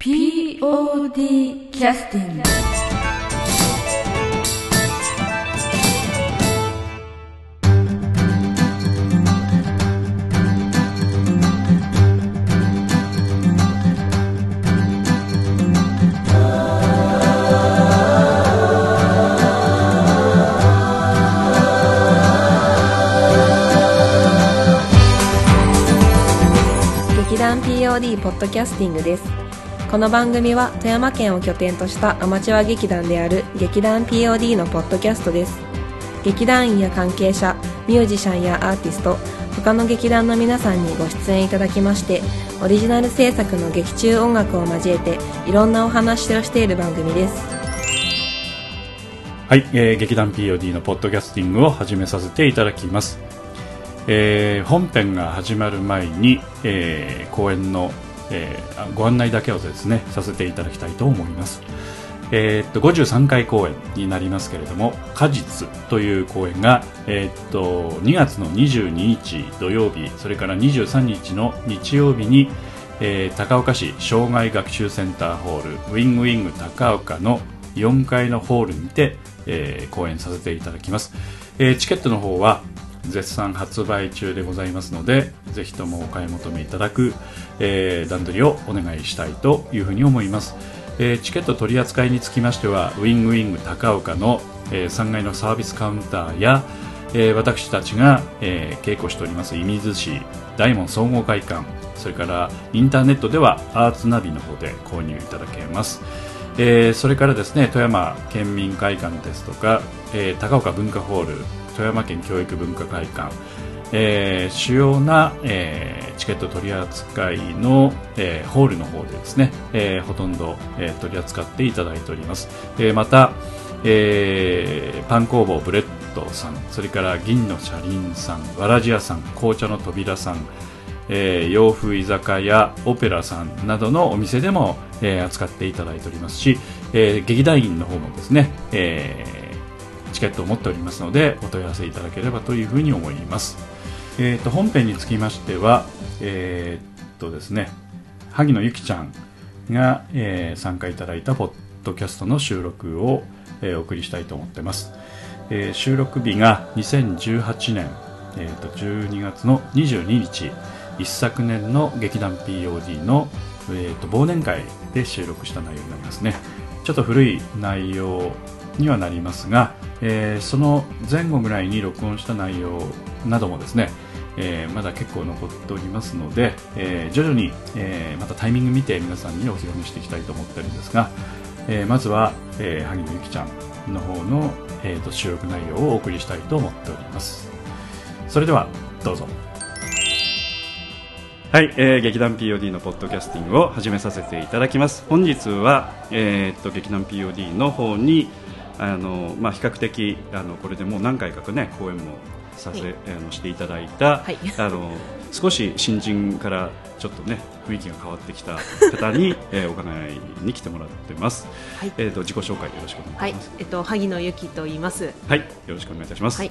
POD キャスティング劇団 POD ポッドキャスティングです。この番組は富山県を拠点としたアマチュア劇団である劇団 POD のポッドキャストです。劇団員や関係者ミュージシャンやアーティスト他の劇団の皆さんにご出演いただきましてオリジナル制作の劇中音楽を交えていろんなお話をしている番組です。はい、えー劇団 POD のポッドキャスティングを始めさせていただきます、えー本編が始まる前に、えー公演の、えーご案内だけをですねさせていただきたいと思います。えーっと53回公演になりますけれども「果実」という公演が、えーっと2月の22日土曜日それから23日の日曜日に、えー高岡市障害学習センターホールウィングウィング高岡の4階のホールにて、えー公演させていただきます、えーチケットの方は絶賛発売中でございますのでぜひともお買い求めいただく、えー段取りをお願いしたいというふうに思います、えーチケット取り扱いにつきましてはウィングウィング高岡の、え3階のサービスカウンターや、えー私たちが、えー稽古しております射水市大門総合会館それからインターネットではアーツナビの方で購入いただけます。えーそれからですね富山県民会館ですとか、えー高岡文化ホール富山県教育文化会館、えー主要な、えーチケット取り扱いの、えーホールの方でですね、えほとんど、え取り扱っていただいております、えまた、えパン工房ブレッドさんそれから銀の車輪さんわらじ屋さん紅茶の扉さんえー洋風居酒屋オペラさんなどのお店でも、えー扱っていただいておりますし、えー劇団員の方もですね、えチケットを持っておりますのでお問い合わせいただければというふうに思います、えー、と本編につきましてはえーっとですね萩野由紀ちゃんが、えー参加いただいたポッドキャストの収録を、えーお送りしたいと思ってます、えー収録日が2018年、えー、と12月の22日一昨年の劇団 POD の、えー、と忘年会で収録した内容になりますね。ちょっと古い内容にはなりますが、えーその前後ぐらいに録音した内容などもですね、えーまだ結構残っておりますので、えー徐々に、えーまたタイミング見て皆さんにお披露目していきたいと思ってるんですが、えーまずは、えー萩野由紀ちゃんの方の、えーと収録内容をお送りしたいと思っております。それではどうぞ。はい、えー劇団 POD のポッドキャスティングを始めさせていただきます。本日は、えーっと劇団 POD の方にあの、まあ、比較的あのこれでもう何回かね公演もさせ、はい。あのしていただいた、はい。あの少し新人からちょっとね雰囲気が変わってきた方に、えーお伺いに来てもらってます、はい。えーっと自己紹介よろしくお願いはいします、えっと萩野由紀と言います。はい、よろしくお願いいたします、はい。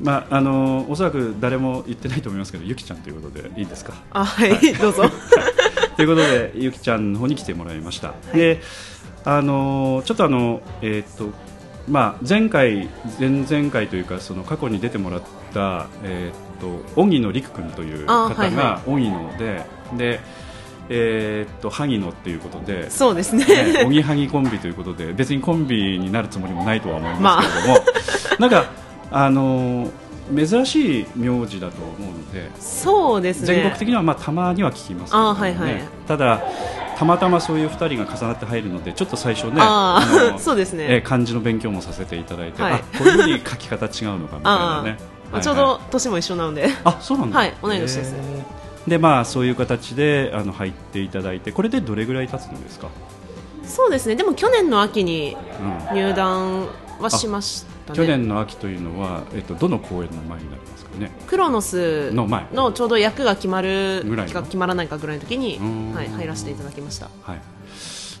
まああのおそらく誰も言ってないと思いますけどゆきちゃんということでいいですか？あはい、どうぞ。ということでゆきちゃんの方に来てもらいました、であのちょっとあのえーっとまあ前回前々回というかその過去に出てもらったえーっと荻野陸君というあ方が荻野ででえーっと萩野っていうことでそうですね。ね、おぎはぎコンビということで別にコンビになるつもりもないとは思いますけれども、なんかあの珍しい名字だと思うので、そうですね。全国的にはまあたまには聞きますけどもあはいはい。ただたまたまそういう2人が重なって入るのでちょっと最初ね そうですね。えー漢字の勉強もさせていただいて、はい。あこういうふうに書き方違うのかみたいなね、あはいはい。ちょうど年も一緒なので。あそうなんだ、はい同い年です。でまあそういう形であの入っていただいてこれでどれぐらい経つんですか、そうですね。でも去年の秋にうん。入団はしましたね。去年の秋というのは、えっと、どの公演の前になりまね。クロノスの前。のちょうど役が決まるぐらいの。か決まらないかぐらいの時にはい、入らせていただきました。はい。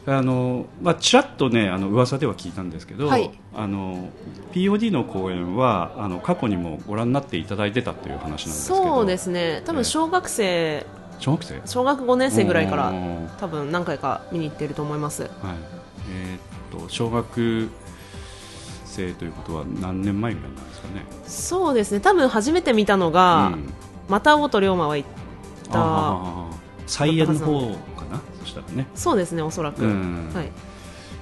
あのまあ、ちらっとねあの噂では聞いたんですけど、はい。あの POD の公演はあの過去にもご覧になっていただいてたという話なんですけど。そうですね。多分小学生。小学生？小学5年生ぐらいから多分何回か見に行ってると思います。はい。えーっと小学生ということは何年前ぐらいなんですかね？そうですね。多分初めて見たのが、うん。また音龍馬は行ったあー菜園の方かな？そしたらね。そうですねおそらく、うん。はい、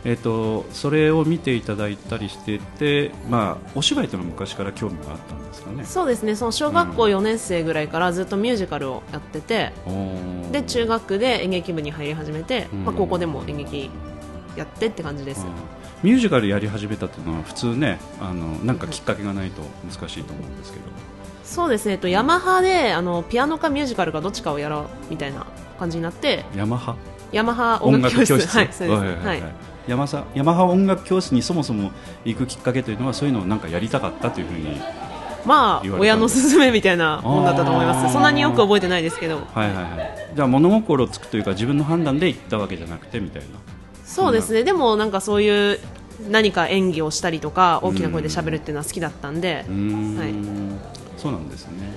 えー、とそれを見ていただいたりしてて、まあ、お芝居というのは昔から興味があったんですかね？そうですね。その小学校4年生ぐらいからずっとミュージカルをやってて、おーで中学で演劇部に入り始めて、うん。まあ、高校でも演劇やってって感じです、うんミュージカルやり始めたっていうのは普通ねあのなんかきっかけがないと難しいと思うんですけど、そうですね。えっとヤマハであのピアノかミュージカルかどっちかをやろうみたいな感じになって。ヤマハ？ヤマハ音楽教室。はいそうです、はいはいヤマサヤマハ音楽教室にそもそも行くきっかけというのはそういうのをなんかやりたかったというふうにまあ親の勧めみたいなもんだったと思います。そんなによく覚えてないですけど。はいはいはい。じゃあ物心つくというか自分の判断で行ったわけじゃなくてみたいなそうですね。でもなんかそういう何か演技をしたりとか大きな声で喋るっていうのは好きだったんで。ん。はい。そうなんですね。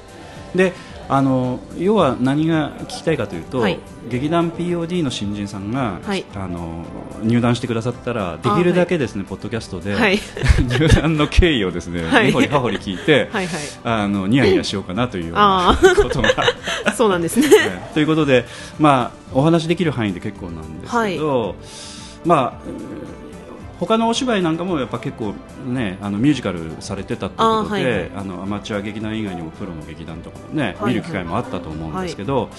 であの要は何が聞きたいかというと、はい。劇団 POD の新人さんが、はい。あの入団してくださったらできるだけですね、ポッドキャストで、はい。入団の経緯をですね、はい。根掘り葉掘り聞いて、はいはい。あのニヤニヤしようかなというようなことが、そうなんですね。はい。ということで、まあ、お話できる範囲で結構なんですけど、まあうん他のお芝居なんかもやっぱ結構ねあのミュージカルされてたということであーはいはい。あのアマチュア劇団以外にもプロの劇団とかもね、はい見る機会もあったと思うんですけど、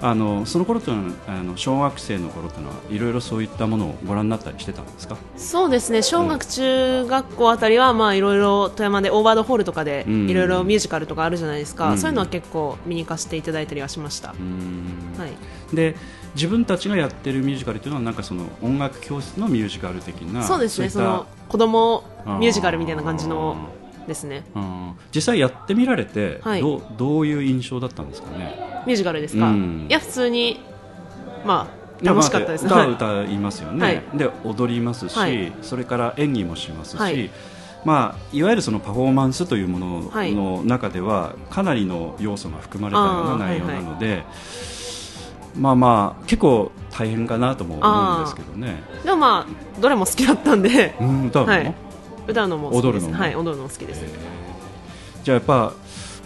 あのその頃というのはあの小学生の頃というのはいろいろそういったものをご覧になったりしてたんですか？そうですね。小学、中学校あたりはまあいろいろ富山でオーバードホールとかでうん。いろいろミュージカルとかあるじゃないですか、うん。そういうのは結構見に行かせていただいたりはしました、はい、で自分たちがやってるミュージカルというのはなんかその音楽教室のミュージカル的なそうですね。その子供ミュージカルみたいな感じのですね。うん実際やってみられて、はい。どうどういう印象だったんですかね？ミュージカルですか、うん。いや普通にまあ楽しかったです。いやまあはい。歌は歌いますよね、はい。で踊りますし、はい。それから演技もしますし、はい。まあ、いわゆるそのパフォーマンスというものはい。の中ではかなりの要素が含まれたような内容なので、まあまあ結構大変かなとも思うんですけどね。でもまあどれも好きだったんで。うん歌うの、はい。歌うのも踊るのも？はい踊るのも好きです、えー。じゃあやっぱ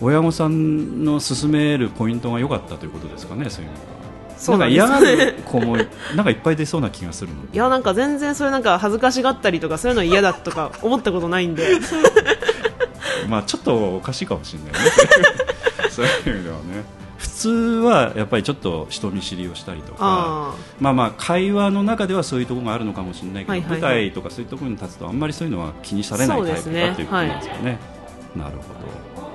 親御さんの勧めるポイントが良かったということですかねそういうのがそうなん嫌がる子も なんかいっぱい出そうな気がするのいやなんか全然それなんか恥ずかしがったりとかそういうの嫌だとか思ったことないんで。まあちょっとおかしいかもしれないね。そういう意味ではね普通はやっぱりちょっと人見知りをしたりとかあまあまあ会話の中ではそういうところがあるのかもしれないけど、はいはいはい。舞台とかそういうところに立つとあんまりそういうのは気にされないタイプだねということなんですよね。なるほど。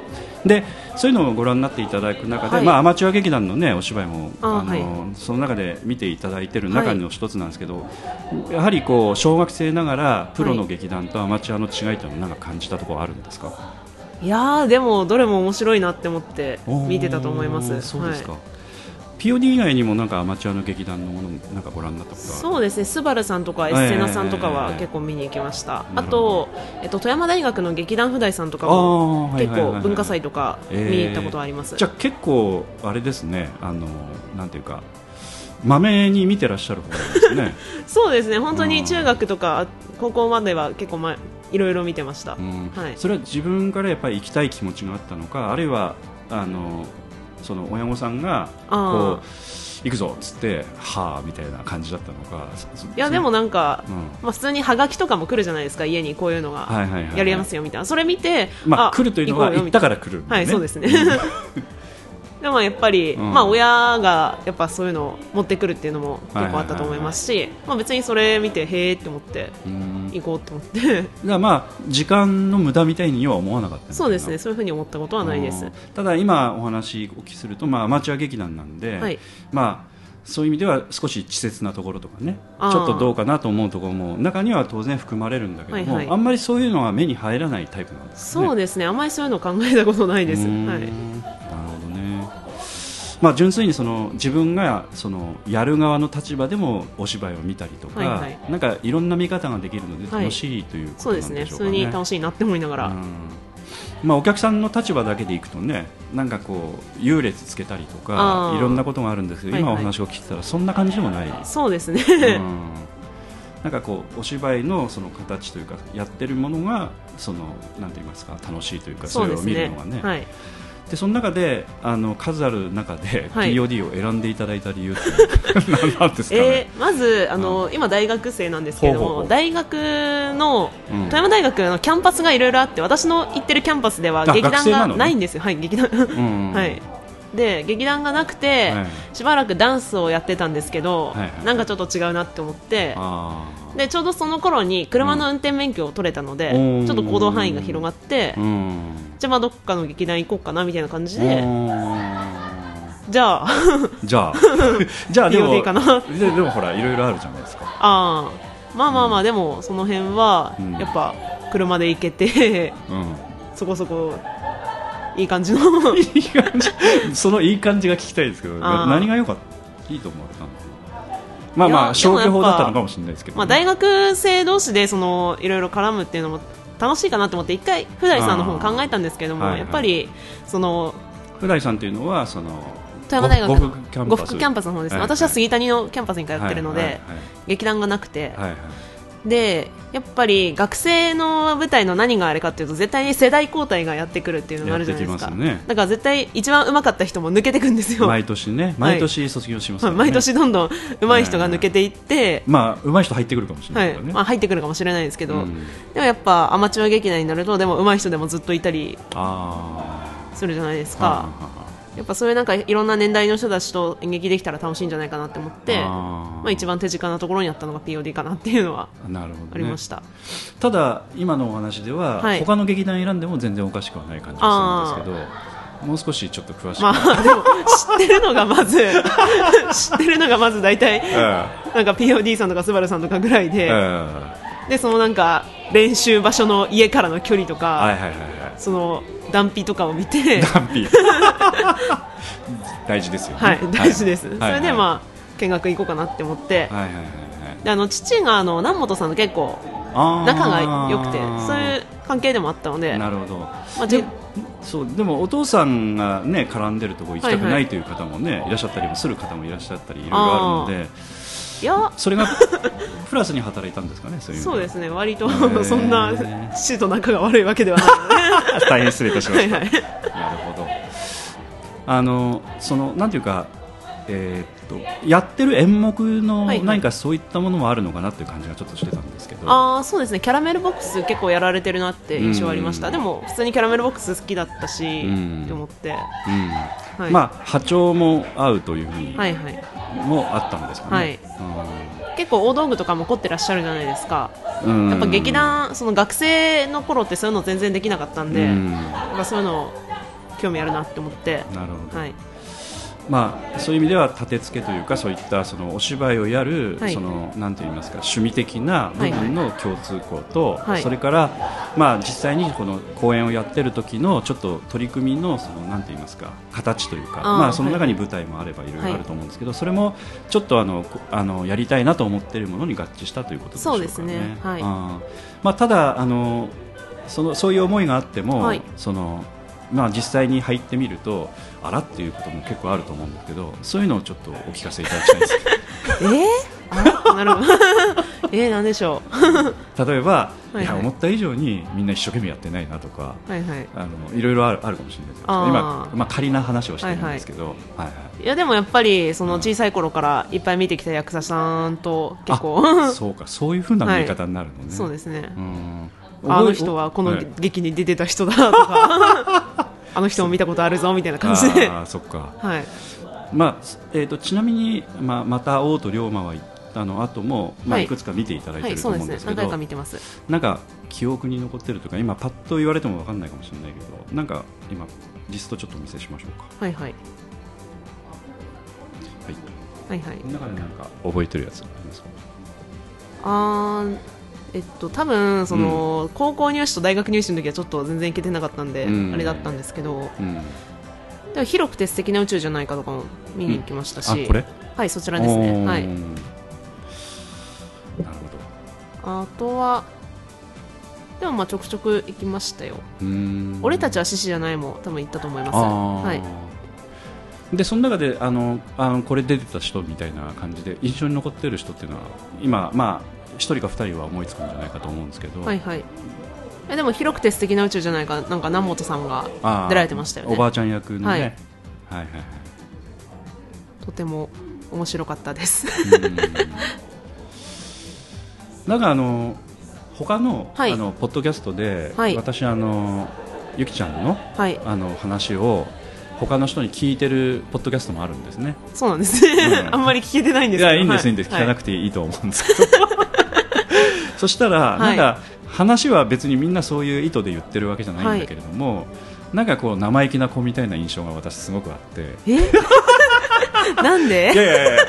でそういうのをご覧になっていただく中で、はい。まあ、アマチュア劇団の、ね、お芝居もあの、はい。その中で見ていただいている中の一つなんですけど、やはりこう小学生ながらプロの劇団とアマチュアの違いというのは何か感じたところはあるんですか、ーいやーでもどれも面白いなって思って見てたと思います。そうですか、はい。POD 以外にもなんかアマチュアの劇団のものなんかご覧になったことはそうですね。スバルさんとかエッセナさんとかええは結構見に行きました、あと、えっと、富山大学の劇団不大さんとかあも結構文化祭とか見に行ったことあります、じゃあ結構あれですね。あのなんていうかまめに見てらっしゃる方ですね、そうですね。本当に中学とか高校までは結構前いろいろ見てました、うん。はい。それは自分からやっぱり行きたい気持ちがあったのかあるいはあのその親御さんがこあう行くぞっつってはあみたいな感じだったのかいやでもなんか、うん。まあ、普通にハガキとかも来るじゃないですか家にこういうのが。はいはいはいはい。やりますよみたいな。それ見て、まあ来るというのは行ったから来るね。はいそうですね でもやっぱり、うん。まあ、親がやっぱそういうのを持ってくるっていうのも結構あったと思いますし、まあ、別にそれ見てへーって思ってうん。行こうと思って。だまあ時間の無駄みたいには思わなかったそうですね。そういうふうに思ったことはないです。うん。ただ今お話お聞きすると、まあ、アマチュア劇団なんで、はい。まあ、そういう意味では少し稚拙なところとかねちょっとどうかなと思うところも中には当然含まれるんだけども、はいはい。あんまりそういうのは目に入らないタイプなんですね。そうですね。あまりそういうの考えたことないです、はい、まあ、純粋にその自分がそのやる側の立場でもお芝居を見たりとか、はいはい。なんかいろんな見方ができるのではい楽しいということそうなんでしょうかね。ですね。普通に楽しいなって思いながら、うん。まあ、お客さんの立場だけでいくとねなんかこう優劣つけたりとかいろんなことがあるんですけど、はいはい。今お話を聞いてたらそんな感じでもない、そうですね、うん。なんかこうお芝居のその形というかやってるものがそのなんて言いますか楽しいというかそれを見るのがね。はい、でその中であの数ある中ではい。POD を選んでいただいた理由って何なんですかね、えーまずあの、今大学生なんですけれども大学のうん。富山大学のキャンパスがいろいろあって私の行ってるキャンパスではあ劇団がないんですよ、はい劇団。うん。はいで劇団がなくて、はい。しばらくダンスをやってたんですけど、はいはい。なんかちょっと違うなって思ってあでちょうどその頃に車の運転免許を取れたので、うん。ちょっと行動範囲が広がって、ーうん。じゃあまあどっかの劇団行こうかなみたいな感じうで、ん。じゃあ じゃあ。じゃあでも POD かな。ででもほらいろいろあるじゃないですか。あー。まあまあまあ、でもその辺はうん。やっぱ車で行けてうん。そこそこいい感じの。いい感じ。そのいい感じが聞きたいですけど何が良かった？いいと思われたんですかまあまあ消去法だったのかもしれないですけど、まあ大学生同士でそのいろいろ絡むっていうのも楽しいかなと思って一回富大さんの方も考えたんですけども、はいはい。やっぱりその富大さんというのはその富山大学五福キャンパス。五福キャンパスの方ですね、はい私は杉谷のキャンパスに通ってるので、はい。劇団がなくて、はいはいでやっぱり学生の舞台の何があれかっていうと絶対に世代交代がやってくるっていうのがあるじゃないですか。ね。だから絶対一番上手かった人も抜けてくんですよ。毎年ね。毎年卒業しますからね、毎年どんどん上手い人が抜けていって、まあ上手い人入ってくるかもしれなはいいからね、まあ、入ってくるかもしれないですけど、うん。でもやっぱアマチュア劇団になるとでも上手い人でもずっといたりあするじゃないですあか、やっぱそういうなんかいろんな年代の人たちと演劇できたら楽しいんじゃないかなって思ってまあ、一番手近なところにあったのが POD かなっていうのは。ありました、ただ今のお話では、はい。他の劇団選んでも全然おかしくはない感じがするんですけどもう少しちょっと詳しく、ま あでも知ってるのがまず 知ってるのがまず大体えなんか POD さんとかスバルさんとかぐらいえで、え。でそのなんか練習場所の家からの距離とか、はいはいはいはい。その断皮とかを見て。ダンピ。大事ですよね。はい大事です、はい。それでまあ見学行こうかなって思って、はいはいはいはい。であの父があの南本さんと結構仲が良くてそういう関係でもあったので。なるほど。まあ、じでそうでもお父さんがね絡んでるとこ行きたくはいはないいという方もね、いらっしゃったりもする方もいらっしゃったりいろいろあるのでいや。それがプラスに働いたんですかねそういうそうですね。割とー。そんな父と仲が悪いわけではない。の で大変失礼いたしました。はいはい。なるほど。あのそのなんていうかえーっとやってる演目の何かそういったものもあるのかなっていう感じがちょっとしてたんですああそうですね。キャラメルボックス結構やられてるなって印象ありました、うん。でも普通にキャラメルボックス好きだったし、うんって思って、うん。はい、まあ波長も合うというふうにはいはい。もあったんですかね、はい。結構大道具とかも凝ってらっしゃるじゃないですか。うん。やっぱ劇団その学生の頃ってそういうの全然できなかったんで、うん。やっぱそういうの興味あるなって思って。なるほど、はいまあ、そういう意味では立て付けというかそういったそのお芝居をやる、はい。そのなんて言いますか趣味的な部分の共通項と、はい。それから、まあ、実際にこの公演をやってる時のちょっと取り組みのそのなんて言いますか形というかまあ、その中に舞台もあればいろいろあると思うんですけど、それもちょっとあのこあのやりたいなと思っているものに合致したということでしょうかね。そうですね。はい。あー。まあ、ただあのそのそういう思いがあっても、はい。そのまあ、実際に入ってみるとあらっていうことも結構あると思うんですけどそういうのをちょっとお聞かせいただきたいんですけ えー、あなるほど。えー、なんでしょど例えば、はいはい。いや思った以上にみんな一生懸命やってないなとかうはいはい。あのいろいろあるあるかもしれないです。けど今、まあ、仮な話をしてるんですけど、はいはい。いやでもやっぱりその小さい頃からいっぱい見てきた役者さんと結構。あそうかそういうふうな見え方になるのね、そうですね。うんあの人はこのはい。劇に出てた人だとか。あの人も見たことあるぞみたいな感じで。あーそっか。はい。まあえー、とちなみに、まあ、また王と龍馬は行ったの後も、まあ、はい。いくつか見ていただいてると思うんですけど、何回か見てます。なんか記憶に残ってるとか今パッと言われても分かんないかもしれないけどなんか今リストちょっとお見せしましょうか。はいはい。はい。はいはい。中でなんか覚えてるやつありますか？あーえっと多分その、高校入試と大学入試の時はちょっと全然行けてなかったんで、うん。あれだったんですけどうん。でも広くて素敵な宇宙じゃないかとかも見に行きましたし、あこれ？はいそちらですね。はい。おーなるほあとはでもまあちょくちょく行きましたよ。俺たちは獅子じゃないも多分行ったと思います。はい。でその中であのあのこれ出てた人みたいな感じで印象に残ってる人っていうのは今まあ一人か二人は思いつくんじゃないかと思うんですけど、はいはい。えでも広くて素敵な宇宙じゃないかなんか南本さんが出られてましたよね。おばあちゃん役のね、ははいい、はいはい。とても面白かったです。うん。なんかあの他の,、はい。あのポッドキャストで、はい。私あのゆきちゃんのはい。あの話を他の人に聞いてるポッドキャストもあるんですね。そうなんですね、うん。あんまり聞けてないんですけど。いやいいんです、い、いんです。聞かなくくていいと思うんですけど、そしたら、はい。なんか話は別にみんなそういう意図で言ってるわけじゃないんだけれども、なんかこう生意気な子みたいな印象が私すごくあって。え？なんいでやいやいや。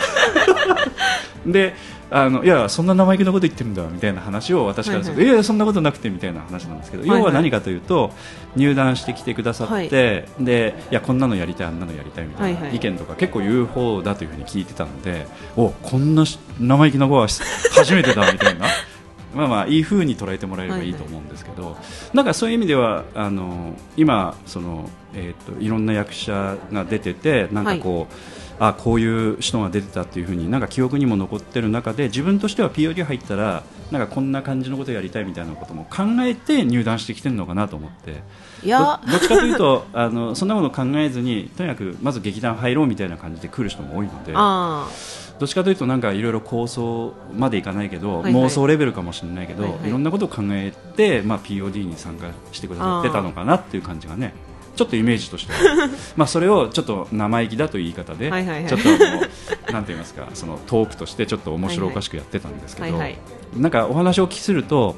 であのいやそんな生意気なこと言ってるんだみたいな話を私からすると、はいい。やいやそんなことなくてみたいな話なんですけど、はいはい。要は何かというと入団してきてくださって、でいやこんなのやりたいあんなのやりたいみたいはいはない。意見とか結構言う方だというふうに聞いてたのでおこんなし生意気な子は初めてだみたいな。まあまあいい風に捉えてもらえればいい。と思うんですけど、なんかそういう意味ではあの今そのえっ、といろんな役者が出ててなんかこう、あこういう人が出てたっていう風になんか記憶にも残ってる中で自分としては POD 入ったらなんかこんな感じのことをやりたいみたいなことも考えて入団してきてるのかなと思って。いや。どどっちかというとあのそんなものを考えずにとにかくまず劇団入ろうみたいな感じで来る人も多いので。あどっちかというとなんかいろいろ構想までいかないけど、はいはい。妄想レベルかもしれないけど、はいはい。いろんなことを考えて、まあ、POD に参加してくださってたのかなっていう感じがねちょっとイメージとしては。まあそれをちょっと生意気だという言い方で、はいはいはい。ちょっとなんて言いますかそのトークとしてちょっと面白おかしくやってたんですけど、はいはい。なんかお話をお聞きすると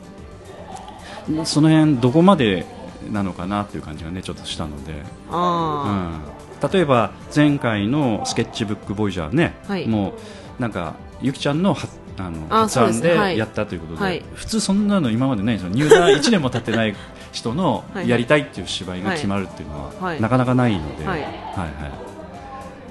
その辺どこまでなのかなっていう感じがねちょっとしたので。あうん、例えば前回のスケッチブックボイジャーね、はい。もうなんかゆきちゃんのはあのあ発案でやったということで、はい。普通そんなの今までないんですよ。入団1年も経ってない人の はい。やりたいっていう芝居が決まるっていうのは、はい。なかなかないので、はい。はいはい。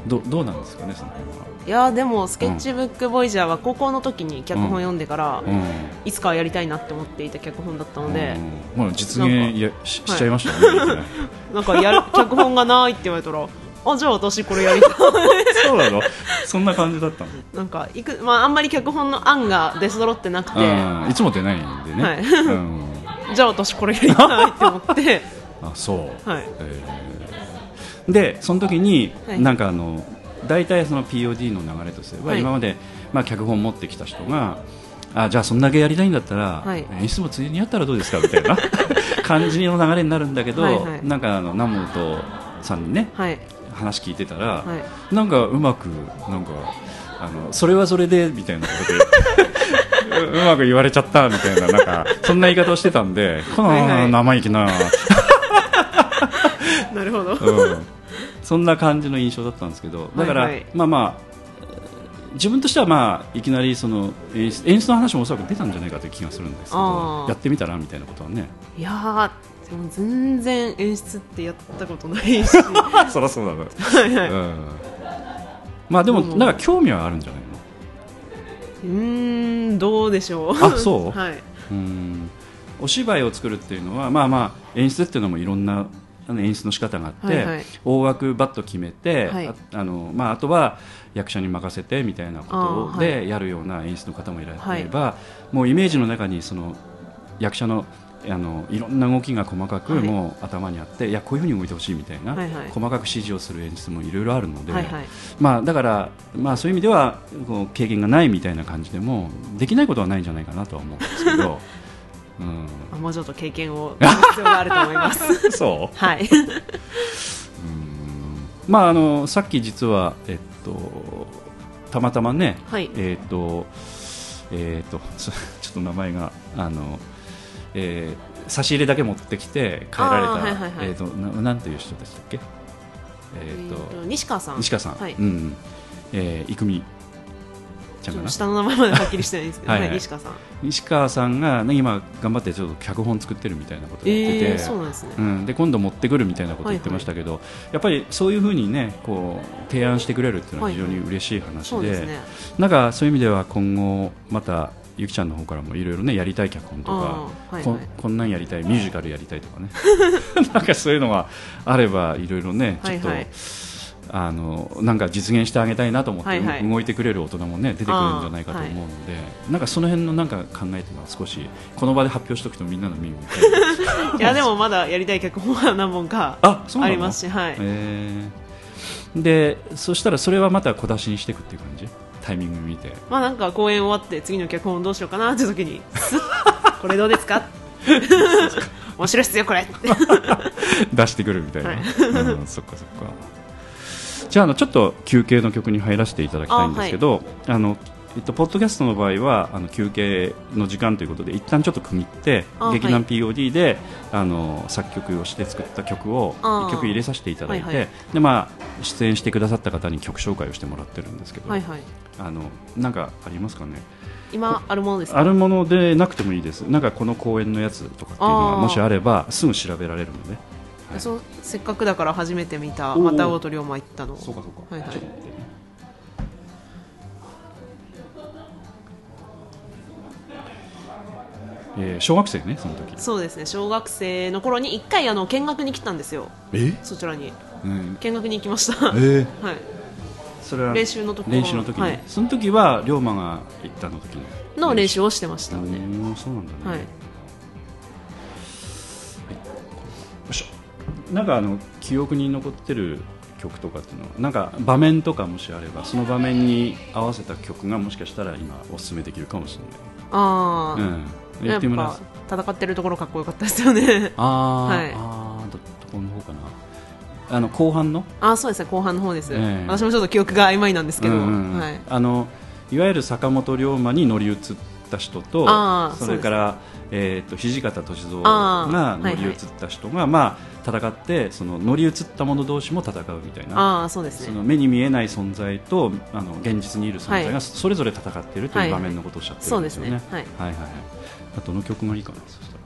どどうなんですかねその辺は。いやでもスケッチブックボイジャーは高校の時に脚本読んでから、うん。いつかはやりたいなって思っていた脚本だったので、うん。もう実現やしはい。しちゃいましたね。なんかやる脚本がないって言われたらあじゃあ私これやりたい。そうなの？そんな感じだったの、なんかいく、まあ、あんまり脚本の案が出揃ってなくて、うん、いつも出ないんでね、はい。うん、じゃあ私これやりたいって思って。あそう。はい。えー。でその時に、はい。なんかあの大体その POD の流れとしては、はい。今まで、まあ、脚本を持ってきた人があじゃあそんだけやりたいんだったら、はい。演出もついでにやったらどうですか？みたいな感じの流れになるんだけどはいはい。なんかあの南本さんにねはい話聞いてたら、はい。なんかうまくなんかあのそれはそれでみたいなことでう うまく言われちゃったみたいななんかそんな言い方をしてたんでこのはい。はい生意気な。なるほど。うん。そんな感じの印象だったんですけどだから、はいはい。まあまあ自分としてはまあいきなりその演出の話もおそらく出たんじゃないかという気がするんですけどやってみたらみたいなことはね。いやも全然演出ってやったことないし。そりゃそうだな、はいはい。うん、まあでもなんか興味はあるんじゃないの？うーんどうでしょう。あそう？はい。うん。お芝居を作るっていうのはまあまあ演出っていうのもいろんな演出の仕方があって、はいはい。大枠バッと決めて、はい。ああのまあ、あとは役者に任せてみたいなことでやるような演出の方もいられれば、もうイメージの中にその役者のあのいろんな動きが細かくはい。もう頭にあって、い、やこういうふうに動いてほしいみたいな、はいはい。細かく指示をする演出もいろいろあるので、はいはい。まあ、だから、まあ、そういう意味ではこう経験がないみたいな感じでもできないことはないんじゃないかなとは思うんですけど。うん。あもうちょっと経験を必要があると思います。そう。はい。まああのさっき実はえっとたまたまね、はい。えっとえっとちょっと名前があの、えー差し入れだけ持ってきて帰られたはいはいはい。えっとななんていう人でしたっけ？えーとと西川さん。西川さん、はい。うんえー、郁美ちゃんかな？下の名前まではっきりしてないんですけどはいはい。はい西川さん。西川さんが、ね、今頑張ってちょっと脚本作ってるみたいなことを言ってて、えー、そうなんですね、うん、で今度持ってくるみたいなことを言ってましたけど、やっぱりそういうふうにねこう提案してくれるっていうのは非常に嬉しい話で,、そうですね。なんかそういう意味では今後またゆきちゃんの方からもいろいろねやりたい脚本とか、はいはい。ここんなんやりたいミュージカルやりたいとかね。なんかそういうのがあればいろいろねちょっと、はいはいあのなんか実現してあげたいなと思って、はいはい。動いてくれる大人もね出てくるんじゃないかと思うので、なんかその辺のなんか考えていうのは少しこの場で発表しておくとみんなの耳に いやでもまだやりたい脚本は何本か ありますし、はい、えー。でそしたらそれはまた小出しにしていくっていう感じ？タイミング見て。まあなんか公演終わって次の脚本どうしようかなって時に これどうですか？面白いっすよこれ。出してくるみたいな、はい。うん、そっかそっか。じゃああのちょっと休憩の曲に入らせていただきたいんですけどあ、のえっと、ポッドキャストの場合はあの休憩の時間ということで一旦ちょっと区切ってあ劇団はい POD で、あの作曲をして作った曲をあ1曲入れさせていただいて、はいはい。でまあ、出演してくださった方に曲紹介をしてもらってるんですけど、はいはいあのなんかありますかね？今あるものですか？あるものでなくてもいいです。なんかこの公演のやつとかっていうのがもしあればすぐ調べられるので、はい。そうせっかくだから初めて見たまた大と龍馬行ったの。そうかそうか、はいはい。えー小学生ねその時。そうですね。小学生の頃に一回あの見学に来たんですよ。え？そちらに。うん。見学に行きました、え はい、それは練習の時練習の時に、はい。その時は龍馬が行ったの時のの練習をしてましたうね、ーんそうなんだね、はい。よいしょ。なんかあの記憶に残ってる曲とかっていうのはなんか場面とかもしあればその場面に合わせた曲がもしかしたら今おすすめできるかもしれああ、ない、うん、言やっ戦ってるところかっこよかったですよね。あー、はい。あどこの方かなあの後半の？あそうですね後半の方です、ええ。私もちょっと記憶が曖昧なんですけど、うんうんうん。はい、あのいわゆる坂本龍馬に乗り移った人とそれから、えー、と土方歳三が乗り移った人が、まあ、戦ってその乗り移った者同士も戦うみたいなああそうですね。その目に見えない存在とあの現実にいる存在がはい。それぞれ戦っているとはいいう場面のことをおっしゃってるんでですよね。はい。はいどの曲がいいかなそしたら、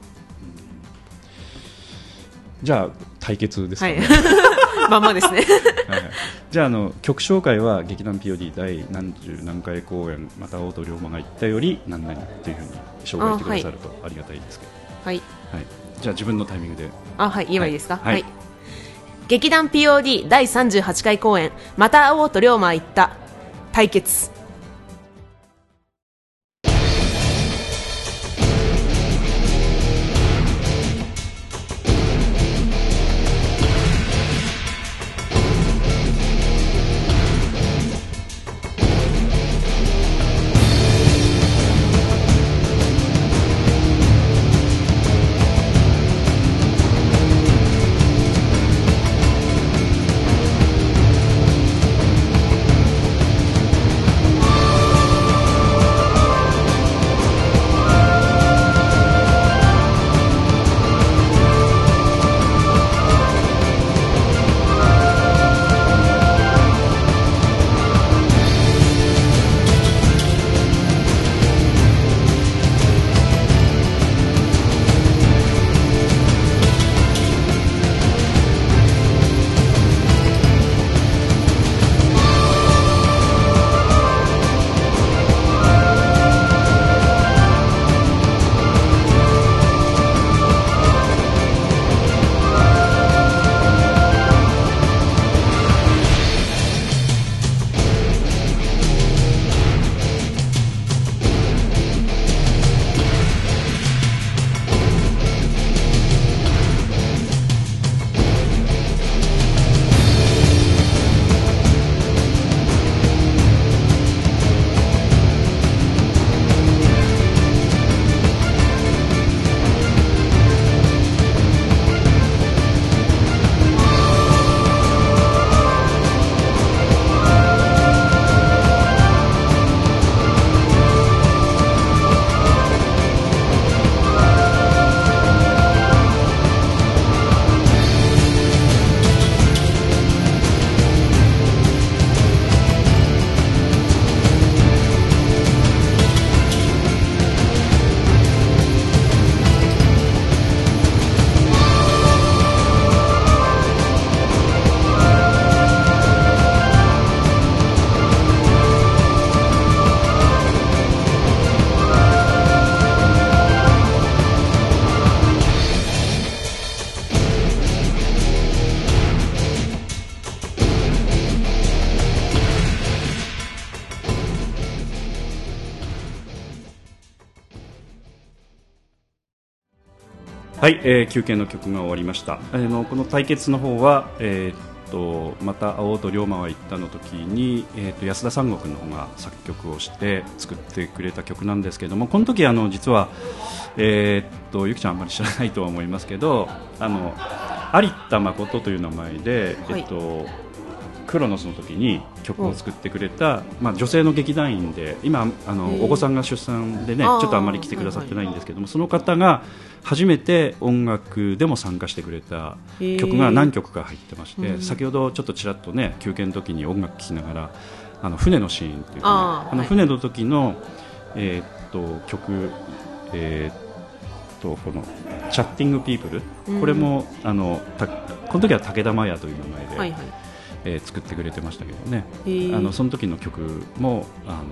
うん。じゃあ対決ですかね、はいまんまですね。はい。はいじゃああの曲紹介は劇団 POD 第何十何回公演また大戸龍馬が言ったより何々というふうに紹介してくださるとありがたいですけど、はい。はい。じゃあ自分のタイミングで。あはい言えばいいですか？はい。はい。劇団 POD 第38回公演また会おうと龍馬は言った。対決「はい、えー休憩の曲が終わりました。あのこの対決の方は、えーっとまた青と龍馬は行ったの時に、えーっと安田三国の方が作曲をして作ってくれた曲なんですけども、この時あの実はえーっとゆきちゃんあんまり知らないとは思いますけど、あの有田誠という名前で、はい。えっとクロノスの時に曲を作ってくれた、まあ、女性の劇団員で今あのお子さんが出産でねちょっとあんまり来てくださってないんですけども、その方が初めて音楽でも参加してくれた曲が何曲か入ってまして、うん。先ほどちょっとちらっとね休憩の時に音楽聴きながらあの船のシーンっていうか、ね、あの船の時の、えーっと曲、えーっとこの「チャッティング・ピープル」うん。これもあのたこの時は武田麻也という名前で、はいはい。えー作ってくれてましたけどね、あのその時の曲もあの、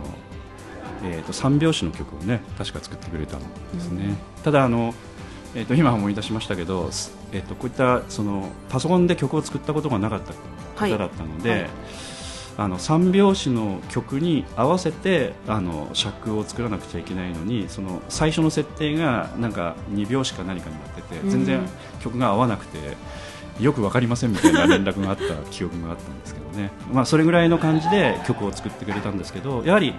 えー、と三拍子の曲をね確か作ってくれたんですね、ただあの、えー、と今思い出しましたけど、すえー、とこういったそのパソコンで曲を作ったことがなかったはい方だったので、はい。あの三拍子の曲に合わせてあの尺を作らなくちゃいけないのにその最初の設定がなんか2拍子か何かになっててうん。全然曲が合わなくてよくわかりませんみたいな連絡があった記憶があったんですけどね、まあ、それぐらいの感じで曲を作ってくれたんですけどやはり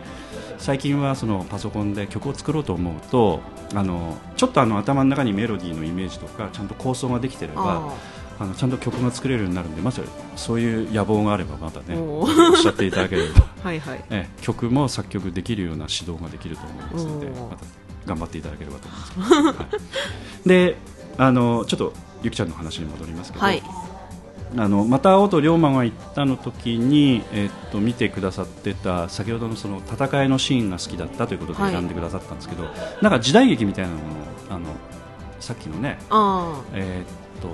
最近はそのパソコンで曲を作ろうと思うとあのちょっとあの頭の中にメロディーのイメージとかちゃんと構想ができてればああ。のちゃんと曲が作れるようになるんでまずそういう野望があればまたねおっしゃっていただければ、ー はいはい。ええ曲も作曲できるような指導ができると思いますのでまた頑張っていただければと思います、はい、であのちょっとゆきちゃんの話に戻りますけど、はいあのまた青と龍馬が行ったの時に、えっと見てくださってた先ほどのその戦いのシーンが好きだったということではい。選んでくださったんですけど、なんか時代劇みたいなものをあのさっきのねあえーっと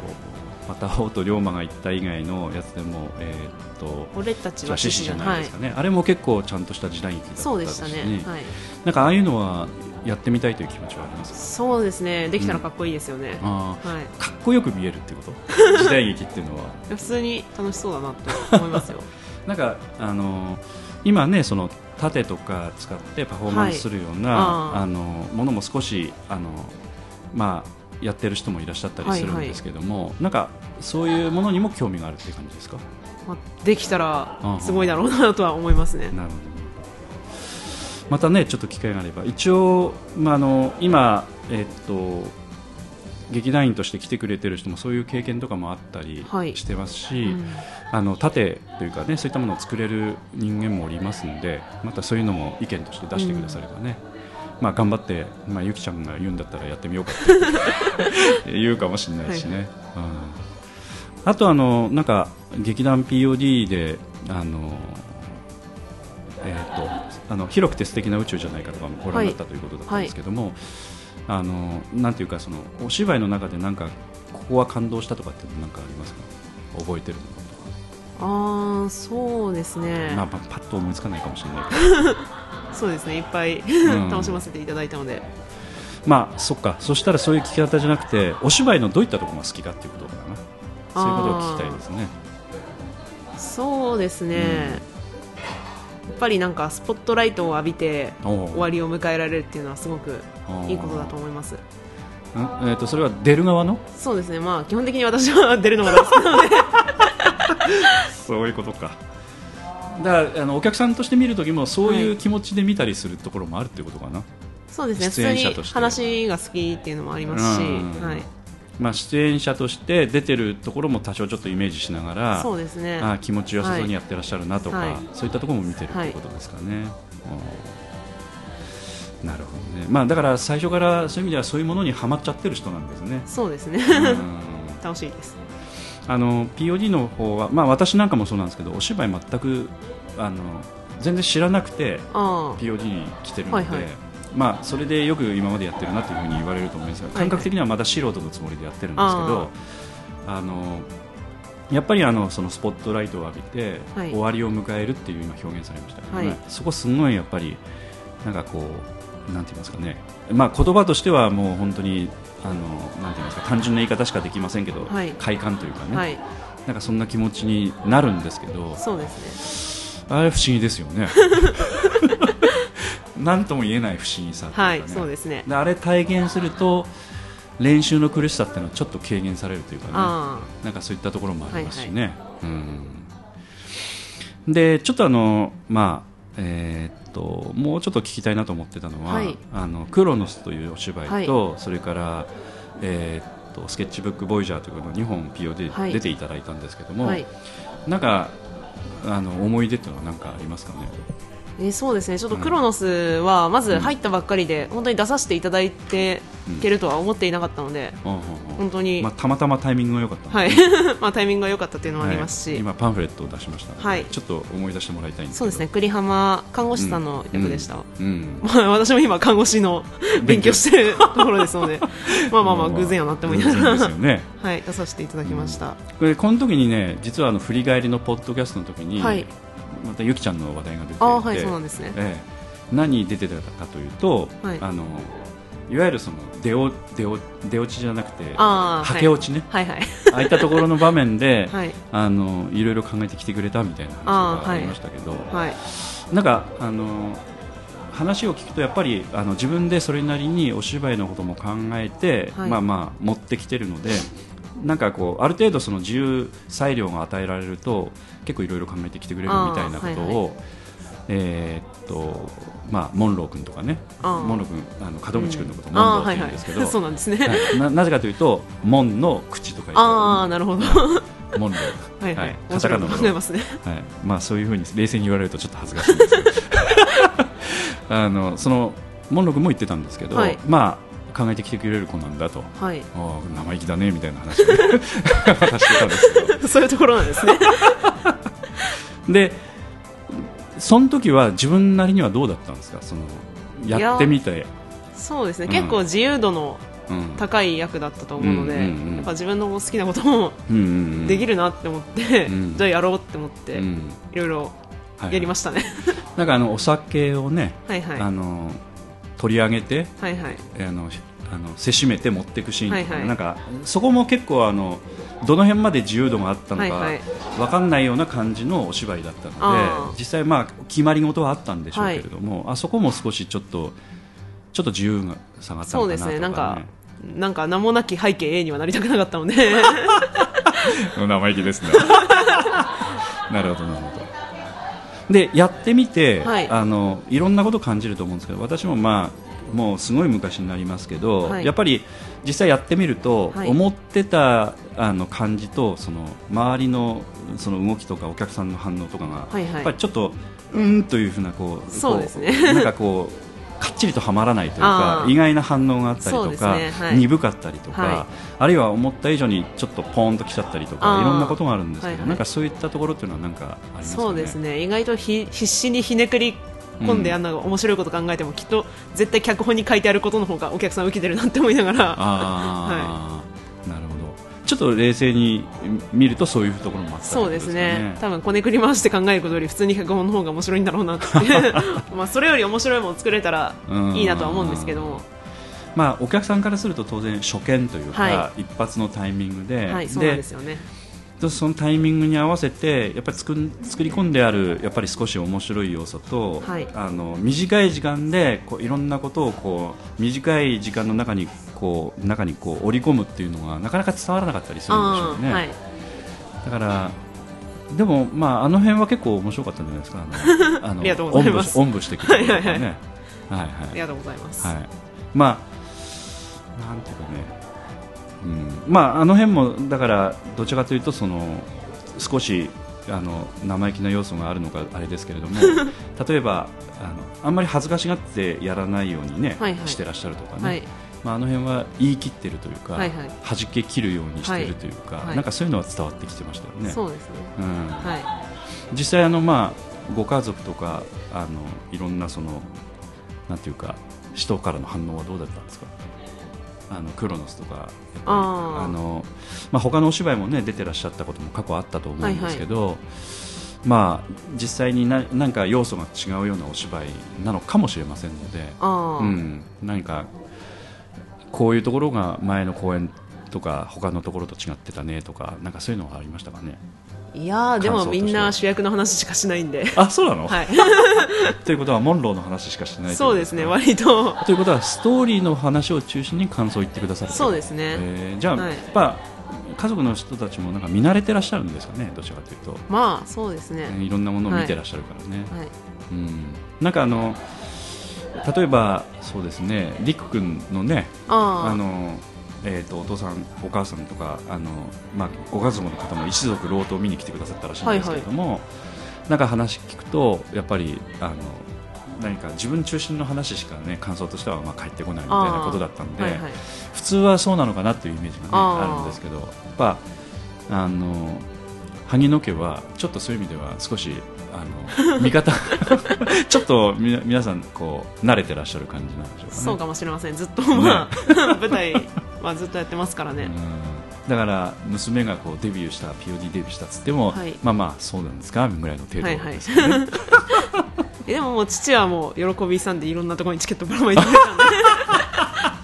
また青と龍馬が行った以外のやつでも、えーっとあ俺たちはじゃあ獅子じゃないはですかね、あれも結構ちゃんとした時代劇だったでしたね。はい。なんかああいうのはやってみたいという気持ちはありますそうですね。できたらかっこいいですよね、あはい。ーかっこよく見えるってこと？時代劇っていうのは。普通に楽しそうだなと思いますよ。なんかあの今ねその盾とか使ってパフォーマンスするような、はい。あー。あのものも少しあのまあやってる人もいらっしゃったりするんですけども、なんかそういうものにも興味があるっていう感じですか？まあできたらすごいだろうなとは思いますね。なるほどまたねちょっと機会があれば。一応、まあ、あの今、えっと劇団員として来てくれてる人もそういう経験とかもあったりはい。してますし、うん。あの盾というかねそういったものを作れる人間もおりますのでまたそういうのも意見として出してくださればね、まあ、頑張って、まあ、ゆきちゃんが言うんだったらやってみようかって言 うかもしれないしね、うん、あとあのなんか劇団 POD であの、えー、とあの広くて素敵な宇宙じゃないかとかもご覧になったということだったんですけども、あのなんていうかそのお芝居の中でなんかここは感動したとかってなんかありますか？覚えてるのああそうですね、まあ、まあパッと思いつかないかもしれないけど。そうですね。いっぱいん。楽しませていただいたので、まあそっか。そしたらそういう聞き方じゃなくてお芝居のどういったところが好きかっていうことかな。そういうことを聞きたいですね。そうですね、やっぱりなんかスポットライトを浴びて終わりを迎えられるっていうのはすごくいいことだと思います。ん？えー、とそれは出る側の？そうですね。まあ基本的に私は出るのが大好きなので。そういうことか。だからあのお客さんとして見るときもそういう気持ちで見たりするところもあるっていうことかな、そうですね。出演者普通に話が好きっていうのもありますし、うん。はい、まあ、出演者として出てるところも多少ちょっとイメージしながらそうですね。あ気持ちよさそうにやってらっしゃるなとか、はい。そういったところも見てるということですかね。うん。なるほどね、まあ、だから最初からそういう意味ではそういうものにはまっちゃってる人なんですね。そうですね。うん。楽しいです。あの POD の方は、まあ、私なんかもそうなんですけどお芝居全くあの全然知らなくてあ POD に来てるので、はいはいまあ、それでよく今までやってるなというふうに言われると思いますが、い感覚的にはまだ素人のつもりでやってるんですけどあのやっぱりあのそのスポットライトを浴びて、はい。終わりを迎えるっていう今表現されましたけどね、はい。そこすごいやっぱりなんかこうなんて言いますかね、まあ、言葉としてはもう本当にあのなんて言いますか単純な言い方しかできませんけど、はい。快感というかね、はい。なんかそんな気持ちになるんですけどそうですねあれ不思議ですよね。なんとも言えない不思議さというか、ね。はいそうですね。であれ体現すると練習の苦しさっていうのはちょっと軽減されるというかね。あなんかそういったところもありますしね、うん、でちょっとあのまあえーっともうちょっと聞きたいなと思ってたのは、はい。あのクロノスというお芝居と、それから、えーっとスケッチブックボイジャーというの2本 PO ではい。出ていただいたんですけども、あはい。なんかあの思い出っていうのは何かありますかね？えーそうですね。ちょっとクロノスはまず入ったばっかりで、本当に出させていただいていけるとは思っていなかったので、うん。うんうん本当に、まあ、たまたまタイミングが良かった。はい。まあタイミングが良かったっていうのもありますし、はい。今パンフレットを出しましたはい。ちょっと思い出してもらいたいんですけど。そうですね。栗浜看護師さんの役でした、うん。うん。ま あ私も今看護師の勉強。してるところですので。まあまあまあ偶然やなって思いながら。よね。はい。出させていただきました、これこの時にね実はあの振り返りのポッドキャストの時に、はいまたゆきちゃんの話題が出ていて。はいそうなんですね。ええ。何出てたかというと、はい。あのいわゆるその出お出お出落ちじゃなくてはけ落ちね、はい。はいああいったところの場面で、はい。あのいろいろ考えてきてくれたみたいな話がありましたけど、はい。なんかあの話を聞くとやっぱりあの自分でそれなりにお芝居のことも考えて、はい。まあまあ持ってきてるのでなんかこうある程度その自由裁量が与えられると結構いろいろ考えてきてくれるみたいなことを、えーっとまあモンロー君とかね。モンロー君あの門口君のことモンローって言うんですけど、そうなんですね、はい。ななぜかというと門の口とか言ってああなるほど。モンローはいはい、カタカナの。ね。はい、まあそういうふうに冷静に言われるとちょっと恥ずかしいんですけど。あのそのモンロー君も言ってたんですけど、はい。まあ考えてきてくれる子なんだと。はい。生意気だねみたいな話を。ねしてたんですけど。そういうところなんですねでその時は自分なりにはどうだったんですか？そのやってみて、そうですね、うん。結構自由度のうん。高い役だったと思うので、うんうんうんやっぱ自分の好きなこともできるなって思って、うん。じゃあやろうって思って、いうん。ろいろはい。やりましたね、なんかあのお酒をね、はいはい。あの取り上げてはいはい。あのあのせしめて持っていくシーンとか、ねはいはい。なんかそこも結構あのどの辺まで自由度があったのか、はいはいわかんないような感じのお芝居だったので実際まあ決まり事はあったんでしょうけれども、あそこも少しちょっとちょっと自由さがあったそうでのかなとか、ね、すね。なんかなんか名もなき背景 A にはなりたくなかったので。生意気ですね。なるほどなるほど。でやってみて、はい。あのいろんなこと感じると思うんですけど私もまあもうすごい昔になりますけど、はい。やっぱり実際やってみると、はい。思ってたあの感じとその周りのその動きとかお客さんの反応とかが、はいはい。やっぱりちょっとうーんというふうなこうそうですね。こうなんかこうかっちりとはまらないというか 意外な反応があったりとか、ね。はい。鈍かったりとか、はあるいは思った以上にちょっとポーンときちゃったりとかいろんなことがあるんですけど、はいはい。なんかそういったところっていうのはなんかありますかね？そうですね。意外とひ必死にひねくり込んであんな面白いこと考えても、きっと絶対脚本に書いてあることの方がお客さん受けてるなって思いながら。なるほど。ちょっと冷静に見るとそういうところもあったりそうですね。多分こねくり回して考えることより普通に脚本の方が面白いんだろうなって まあそれより面白いものを作れたらいいなとは思うんですけども。まあお客さんからすると当然初見というか、は一発のタイミングで、はいそうですよね。でそのタイミングに合わせてやっぱり作ん作り込んであるやっぱり少し面白い要素と、はい。あの短い時間でこういろんなことをこう短い時間の中にこう中にこう織り込むっていうのがなかなか伝わらなかったりするんでしょうね。はい。だからでも、まあ、あの辺は結構面白かったんじゃないですか。あの ありがとうございます。おんぶしてくれたね。はいはいはい。はいはい。ありがとうございます、はい、まあ、なんていうかね、うん、まあ、あの辺も、だから、どちらかというと、その、少し、あの生意気な要素があるのかあれですけれども 例えばあのあんまり恥ずかしがってやらないようにね、はいはい。してらっしゃるとかね、はい。まあ、あの辺は言い切ってるというか、はいはい。弾け切るようにしてるというか、はい。なんかそういうのは伝わってきてましたよね。そうですね。うん。は実際あの、まあ、ご家族とかあのいろんなそのなんていうか人からの反応はどうだったんですか？あのクロノスとかあの、まあ、他のお芝居も、ね、出てらっしゃったことも過去あったと思うんですけど、まあ、実際にななんか要素が違うようなお芝居なのかもしれませんので、うん、何かこういうところが前の公演とか他のところと違ってたねとかなんかそういうのはありましたかね？いやーでもみんな主役の話しかしないんで。あそうなの、はい。ということはモンローの話しかしてないそうですねと割と。ということはストーリーの話を中心に感想を言ってくださるそうですね。えーじゃあ、はい。やっぱ家族の人たちもなんか見慣れてらっしゃるんですかね？どちらかというと、まあそうですね。いろんなものを見てらっしゃるからね、はい。うん、なんかあの例えばそうですねりく君のねああのえー、とお父さん、お母さんとかあの、まあ、ご家族の方も一族老頭見に来てくださったらしいんですけれども、なんか話聞くとやっぱりあの何か自分中心の話しか、ね、感想としてはまあ返ってこないみたいなことだったんで、あはいはい。普通はそうなのかなというイメージが、ね、あるんですけどやっぱあの萩野家はちょっとそういう意味では少しあの見方 ちょっとみな皆さんこう慣れてらっしゃる感じなんでしょうかね。そうかもしれません。ずっとまあ 舞台はずっとやってますからね。うん。だから娘がこうデビューした POD デビューしたっつっても、はい。まあまあそうなんですかぐらいの程度はいはい。でももう父はもう喜びさんでいろんなところにチケットばらまいてたんで。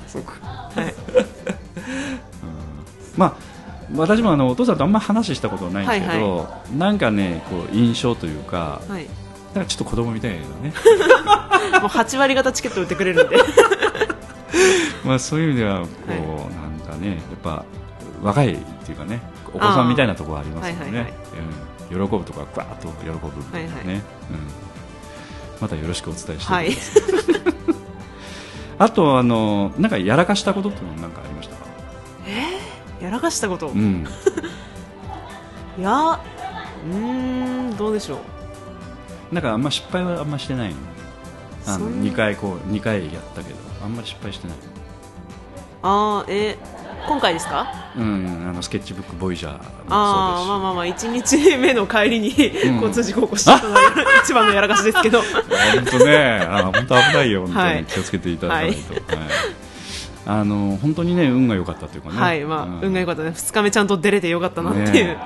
そうか。はい。まあ私もあのお父さんとあんま話したことはないんですけど、はなんかねこう印象というか、はい。なんかちょっと子供みたいなね。もう8割方チケット売ってくれるんで。まあそういう意味ではこう、はい。なんかねやっぱ若いっていうかねお子さんみたいなところありますよね、はいはいはい。うん、喜ぶとかガーッと喜ぶみたいなね、はいはい。うん、またよろしくお伝えして。はい。い あとあのなんかやらかしたことっていうのは何かありましたか、やらかしたこと。うん、いやうーんどうでしょう。なんかあんま失敗はあんましてないの。あのそん2回こう2回やったけどあんまり失敗してない。あーえ今回ですか？うんあのスケッチブックボイジャーもそうですし。ああまあまあまあ1日目の帰りに、ん。交通事故を起こしたのが 一番のやらかしですけど。本当ね、あ本当危ないよ、本当はい。に気をつけていただかないと。はいあの本当にね運が良かったというかね。はいまあ、うん。運が良かったね。2日目ちゃんと出れてよかったなっていう、ね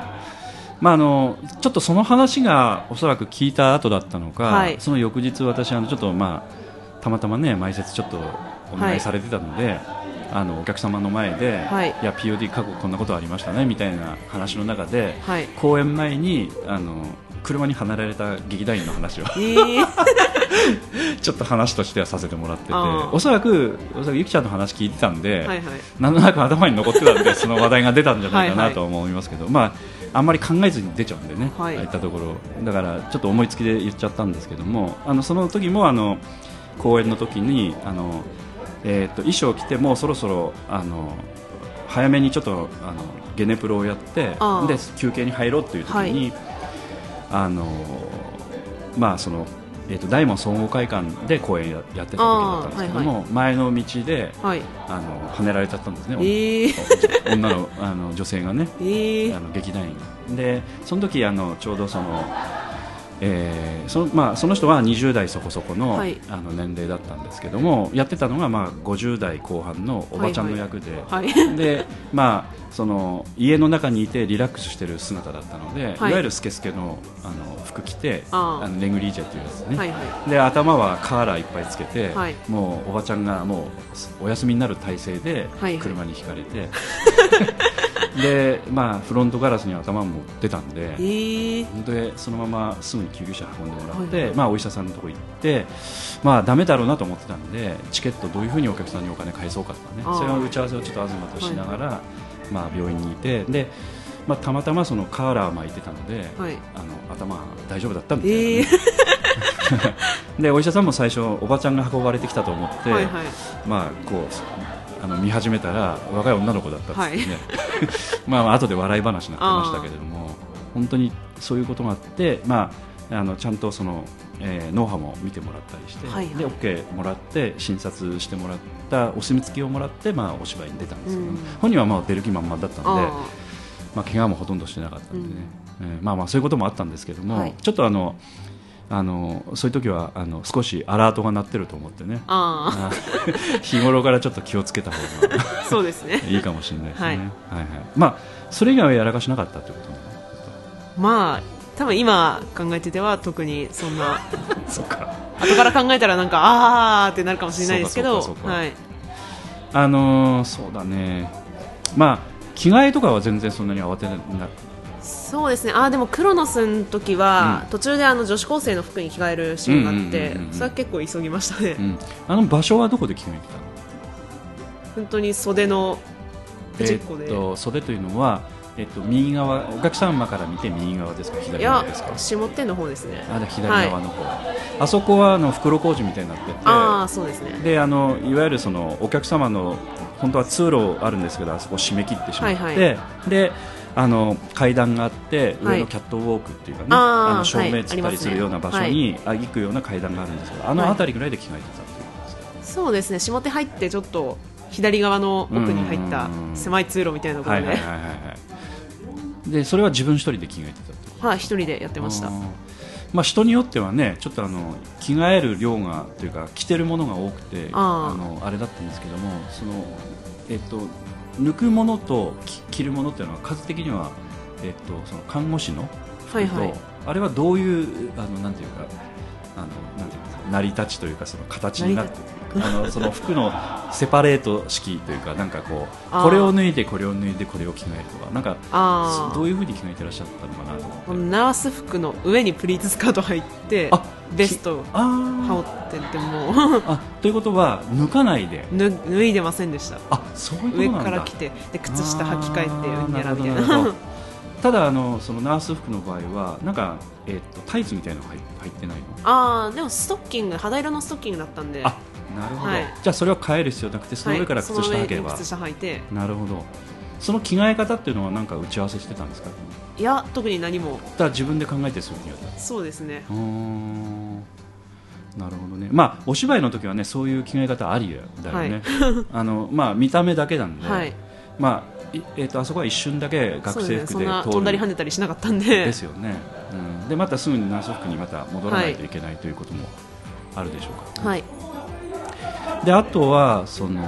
まああのちょっとその話がおそらく聞いた後だったのか、はい。その翌日私あのちょっとまあたまたまね前説ちょっとお願いされてたので。あのお客様の前で、はい。や POD 過去こんなことありましたねみたいな話の中で、はい。公演前にあの車に離れられた劇団員の話を。えー。ちょっと話としてはさせてもらってて。おそらくおそらくゆきちゃんの話聞いてたんで、はいはい。なんとなく頭に残ってたんでその話題が出たんじゃないかはいはない。と思いますけどまああんまり考えずに出ちゃうんでね、はい。ああいったところだからちょっと思いつきで言っちゃったんですけどもあのその時もあの公演の時にあの、えー、と衣装を着てもうそろそろあの早めにちょっとあのゲネプロをやってで休憩に入ろうという時に、あのまあそのえー、と大門総合会館で公演ややってた時だったんですけども、前の道ではい。あの跳ねられちゃったんですね、えー、女の あの女性がね、えー。あの劇団員でその時あのちょうどその、えーそのまあ、その人は20代そこそこの,、はい。あの年齢だったんですけどもやってたのが、まあ、50代後半のおばちゃんの役で、はい。でまあ、その家の中にいてリラックスしてる姿だったので、はい。い、わゆるスケスケのあの服着てあのネグリージェっていうやつね、はいはで頭はカーラーいっぱいつけて、はい。もうおばちゃんがもうお休みになる体勢ではいはい。車にひかれて、でまあ、フロントガラスに頭も出たんで、えー、でそのまますぐに救急車運んでもらって、はいはいまあ、お医者さんのところ行って、まあ、ダメだろうなと思ってたんでチケットどういうふうにお客さんにお金返そうかとかねそれの打ち合わせをちょっと東としながら、まあ、病院にいてで、まあ、たまたまそのカーラー巻いてたので、はい。あの頭大丈夫だったみたいなね、えー、でお医者さんも最初おばちゃんが運ばれてきたと思って、はいはい。まあ、こうあの見始めたら若い女の子だったんですね、まあまあ後で笑い話になってましたけれども本当にそういうことがあって、まあ、あのちゃんとその、えー脳波も見てもらったりして、はいはい。で OK もらって診察してもらったお墨付きをもらって、まあ、お芝居に出たんですけど、うん。本人はまあ出る気満々だったんで。あまあ、怪我もほとんどしてなかったんでね、えーまあまあそういうこともあったんですけども、はい。ちょっとあのあのそういう時はあの少しアラートが鳴ってると思ってね。ああ 日頃からちょっと気をつけた方がー そうですね。いいかもしれないですね、はい。はいはい。まあそれ以外はやらかしなかったってことねまあ多分今考えてては特にそんな。そっか。後から考えたらなんかあーってなるかもしれないですけど。はい。あのーそうだね。まあ着替えとかは全然そんなに慌てなそうですね。あーでもクロノスの時は、うん。途中であの女子高生の服に着替えるシーンがあって、それは結構急ぎましたね、うん、あの場所はどこで決めてたの？本当に袖のえっと袖というのは、えっと、右側お客様から見て右側ですか？い左側やですか？下手の方ですね。あ左側の方、あそこはあの袋小路みたいになってて。ああそうですね。であのいわゆるそのお客様の本当は通路あるんですけどあそこ締め切ってしまって、はいはい。であの階段があってはい。上のキャットウォークっていうかね、あの照明はいつったりするような場所に、あ行くような階段があるんですけどあの辺りぐらいで着替えてたっていうことですか、そうですね。下手入ってちょっと左側の奥に入った狭い通路みたいなところで、はいはいはいはいはい。でそれは自分一人で着替えてたってはい、一人でやってました。まあ、人によってはねちょっとあの着替える量がというか着てるものが多くてあー。のあれだったんですけどもその、えっと、抜くものとき着るものっていうのは数的には、えっと、その看護師の服と、はい。はいあれはどういうあのなんていうかあのなんていうか成り立ちというかその形になってあのその服のセパレート式というかなんかこうこれを脱いでこれを脱いでこれを着替えるとかなんかあどういうふうに着替えてらっしゃったのかなと思って。あナース服の上にプリーツスカート入ってあベストあー。羽織ってても あということは抜かないで。脱脱いでませんでした。あそういうこと上から来てで靴下履き替えてやらみたいな。ただあのそのナース服の場合はなんか、えっとタイツみたいなの入入ってないの？ああでもストッキング肌色のストッキングだったんで。あなるほど、はい。じゃあそれは変える必要なくてその上から靴下履けば、はい靴下履いて。なるほど。その着替え方っていうのはなんか打ち合わせしてたんですか？いや特に何も。だ自分で考えてそういうふうにやったそうですね。なるほどね。まあお芝居の時はねそういう着替え方ありだよね、あのまあ見た目だけなんで、はい。まあいえー、とあそこは一瞬だけ学生服で通る。飛んだり跳ねたりしなかったんで。ですよね、うん、でまたすぐにナース服にまた戻らないといけないということもあるでしょうか？ら、ねはいであとはその、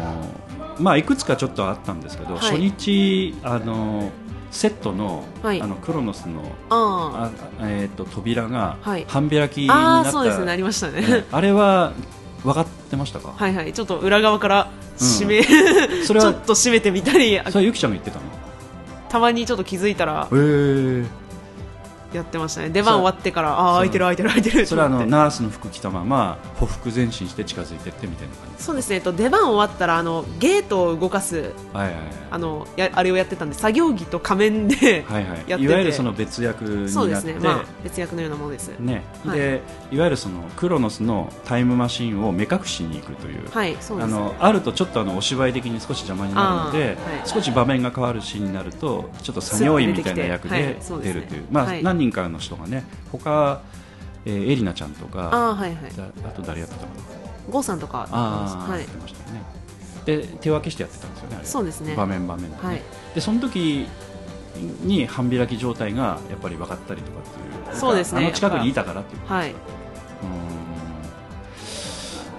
まあ、いくつかちょっとあったんですけど、はい。初日あのセットの,、はい。あのクロノスのああ、えー、と扉がはい。半開きにあなった、あーそうですねありましたね。ねあれは分かってましたか、はいはい。ちょっと裏側から閉め、それは ちょっと閉めてみたり。それはゆきちゃんが言ってたの？たまにちょっと気づいたら。へえやってましたね。出番終わってからああ開いてる開いてる開いてるそれはあのナースの服着たまま歩幅前進して近づいてってみたいな感じそうですね。と出番終わったらあのゲートを動かすはいはいはい。あのやあれをやってたんで作業着と仮面で、はいはい、やってて。いわゆるその別役になって。そうですね、まあ、別役のようなものです。ね。はい。でいわゆるそのクロノスのタイムマシンを目隠しに行くという、はいそうですあのあるとちょっとあのお芝居的に少し邪魔になるので、はい。少し場面が変わるシーンになるとちょっと作業員みたいな役で出るという、まあ、はい。何人かの人がね他、えーエリナちゃんとかああはいはい。だあと誰やってたかな。郷さんとか。ああ、はい。やってましたよね。で手分けしてやってたんですよねあれ。そうですね。場面場面で,、ね。はい。でその時に半開き状態がやっぱり分かったりとかっていうそうですね。あの近くにいたからっていうはい。うん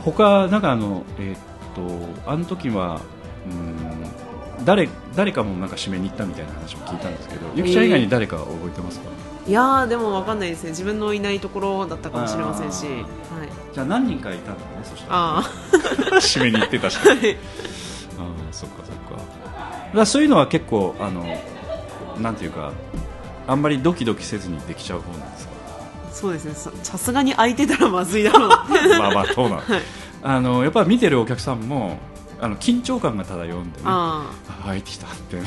他なんかあのえーっとあの時はうん誰誰かもなんか締めに行ったみたいな話も聞いたんですけどゆきちゃん以外に誰か覚えてますか、いやーでもわかんないですね。自分のいないところだったかもしれませんし、はい、じゃあ何人かいたんだねそしたら。あ 締めに行ってた人。あ はい。ああそっかそっか。だそういうのは結構あのなんていうかあんまりドキドキせずにできちゃう方なんそうですね。ささすがに空いてたらまずいだろう。まあまあそうなん、はい。あのやっぱ見てるお客さんもあの緊張感が漂うんでね。ああ。入ってきたって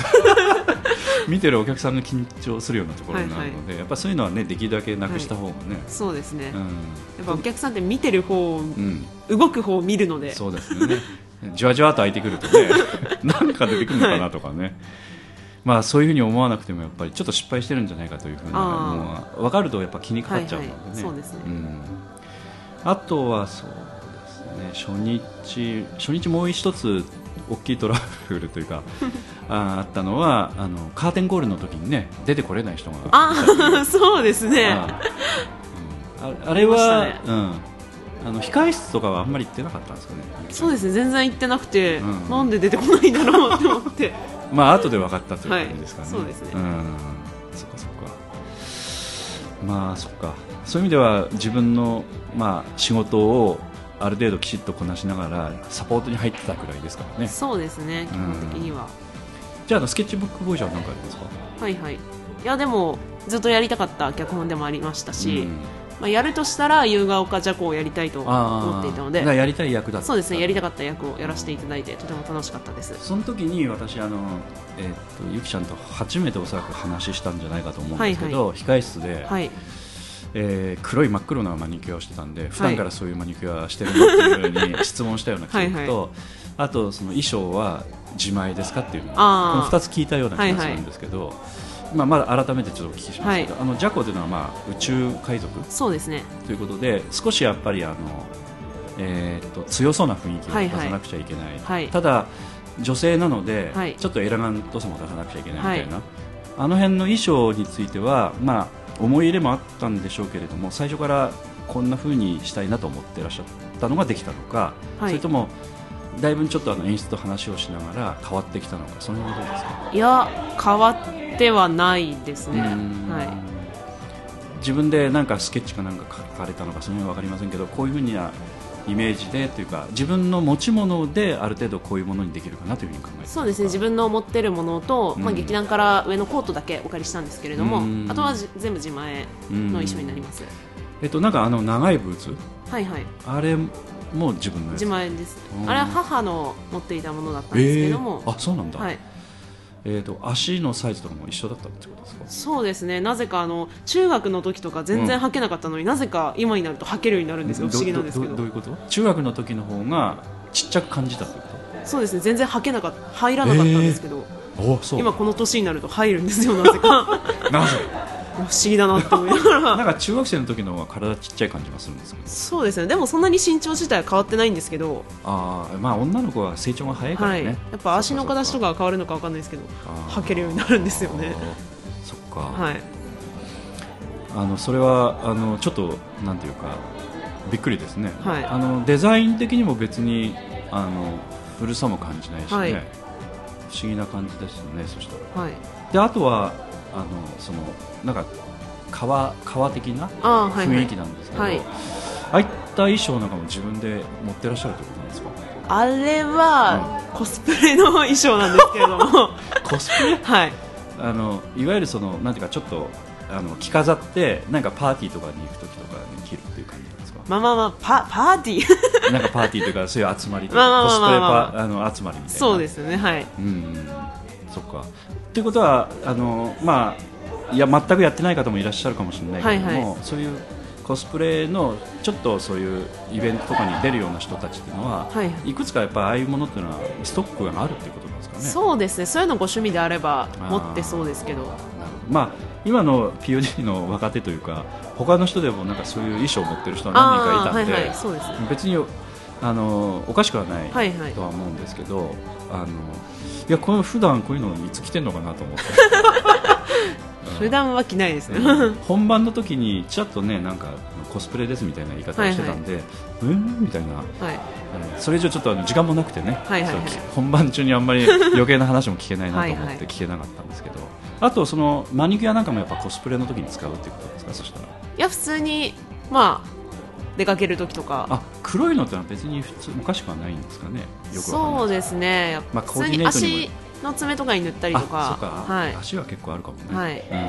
見てるお客さんが緊張するようなところになるので、やっぱそういうのはねできるだけなくした方がね、あそうですね、うん。やっぱお客さんって見てる方、うん、動く方を見るので。そうですよね。じわじわと開いてくるとね なんか出てくるのかなとかね、まあそういうふうに思わなくてもやっぱりちょっと失敗してるんじゃないかというふうなあのは分かるとやっぱ気にかかっちゃうのでね、あとはそうですね。初日初日もう一つ大きいトラブルというか ああったのはあのカーテンコールの時にね出てこれない人がいたああ そうですね。あ,、うん、ああれは、ありまうん、あの控え室とかはあんまり行ってなかったんですかね。そうですね。全然行ってなくて、うん。なんで出てこないんだろうって思ってまあ後で分かったという感じですかね、はいそうですねん。そっかそっか。まあそっか。そういう意味では自分のまあ仕事をある程度きちっとこなしながらサポートに入ってたくらいですからね。そうですね基本的には、じゃああのスケッチブックボーイじゃ何かありますか？はいはい。いやでもずっとやりたかった脚本でもありましたし、うんまあ、やるとしたら夕ヶ丘ジャコをやりたいと思っていたので。やりたい役だった。そうですねやりたかった役をやらせていただいてとても楽しかったです。その時に私あの、えーっとゆきちゃんと初めておそらく話したんじゃないかと思うんですけど、控室で、はい。えー黒い真っ黒なマニキュアをしてたんで普段からそういうマニキュアしてるのっていうふうに質問したような記憶とはいあとその衣装は自前ですかっていうのこの2つ聞いたような気がするんですけど、まあ、まだ改めてちょっとお聞きしますけど、あのジャコというのは、まあ、宇宙海賊そうですね。ということで少しやっぱりあの、えーっと強そうな雰囲気をはいはい。出さなくちゃいけない、はい。ただ女性なので、はい。ちょっとエレガントさも出さなくちゃいけないみたいな、あの辺の衣装については、まあ、思い入れもあったんでしょうけれども最初からこんな風にしたいなと思ってらっしゃったのができたのか、はい。それともだいぶちょっとあの演出と話をしながら変わってきたのかその辺はどうですか？いや変わってはないですね。はい。自分でなんかスケッチかなんか書かれたのかその辺は分かりませんけどこういうふうなイメージでというか自分の持ち物である程度こういうものにできるかなというふうに考えてそうですね。自分の持ってるものと、まあ、うん劇団から上のコートだけお借りしたんですけれども、うん。あとはじ全部自前の衣装になります、えっとなんかあの長いブーツ？はいはい。あれも自分の自前です。うん。あれは母の持っていたものだったんですけども、えー。あそうなんだ、はい、えっと足のサイズとかも一緒だったってことですか？そうですね。なぜかあの中学の時とか全然履けなかったのに、なぜか今になると履けるようになるんですよ。不思議なんですけど。どどういうこと？中学の時の方がちっちゃく感じたってこそうですね。全然履けなかった入らなかったんですけど、とおそう。今この年になると入るんですよなぜか。なぜ？不思議だなって思いながら。なんか中学生の時の方が体ちっちゃい感じがするんですけど。そうですね。でもそんなに身長自体は変わってないんですけど、ああまあ女の子は成長が早いからね、はい、やっぱ足の形とかは変わるのかわかんないですけど履けるようになるんですよね。そっか、はい。あのそれはあのちょっとなんていうかびっくりですね、はい。あのデザイン的にも別にあの古さも感じないしね、はい。不思議な感じですよねそしたら。はい。であとはあのそのなんか革革的な雰囲気なんですけど、はい。ああいった衣装なんかも自分で持ってらっしゃるということなんですか？あれはコスプレの衣装なんですけれども。コスプレ？はい。あのいわゆるそのなんていうかちょっとあの着飾ってなんかパーティーとかに行く時とかに着るっていう感じなんですか？まあまあまあパパーティー？なんかパーティーというかそういう集まりとかコスプレまあの集まりみたいな。そうですよねはい。うんうんそっか。ということはあのまあいや全くやってない方もいらっしゃるかもしれないけれども、はいはそういうコスプレのちょっとそういうイベントとかに出るような人たちっていうのは、はい。いくつかやっぱああいうものっていうのはストックがあるっていうことですかね。そうですね。そういうのご趣味であれば持ってそうですけど。まあ今の POD の若手というか他の人でもなんかそういう衣装を持ってる人は何人かいたんで、はいはい。そうですね。別にあのおかしくはないはいはい。とは思うんですけど、あのいやこの普段こういうのいつ着てんのかなと思って 普段は着ないですね、うん。本番の時にちらっとねなんかコスプレですみたいな言い方をしてたんで、うんみたいな、はい。うんそれ以上ちょっと時間もなくてね、はいはいはい。本番中にあんまり余計な話も聞けないなと思っはいはい。て聞けなかったんですけど。あとそのマニキュアなんかもやっぱコスプレの時に使うっていうことですか？そしたら。いや普通にまあ出かける時とか。あ黒いのってのは別に普通おかしくはないんですかね？よくそうですね。やっまあコーディネートにも足の爪とかに塗ったりとか。はい。足は結構あるかもね、はい。うん、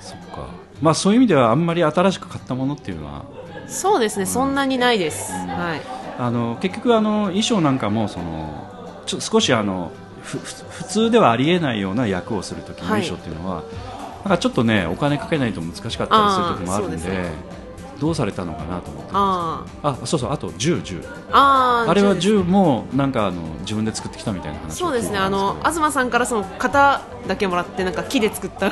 そっか。まあそういう意味ではあんまり新しく買ったものっていうのは。そうですね、そんなにないです、うん。はい。あの結局あの衣装なんかもそのちょ少しあのふふ普通ではありえないような役をする時の衣装っていうのは、なんかちょっとねお金かけないと難しかったりする時もあるんでどうされたのかなと思ってまあすあそうそうあと銃銃。ーあーあれは銃銃もなんかあの自分で作ってきたみたいな話そうですねあのあ東さんからその型だけもらってなんか木で作った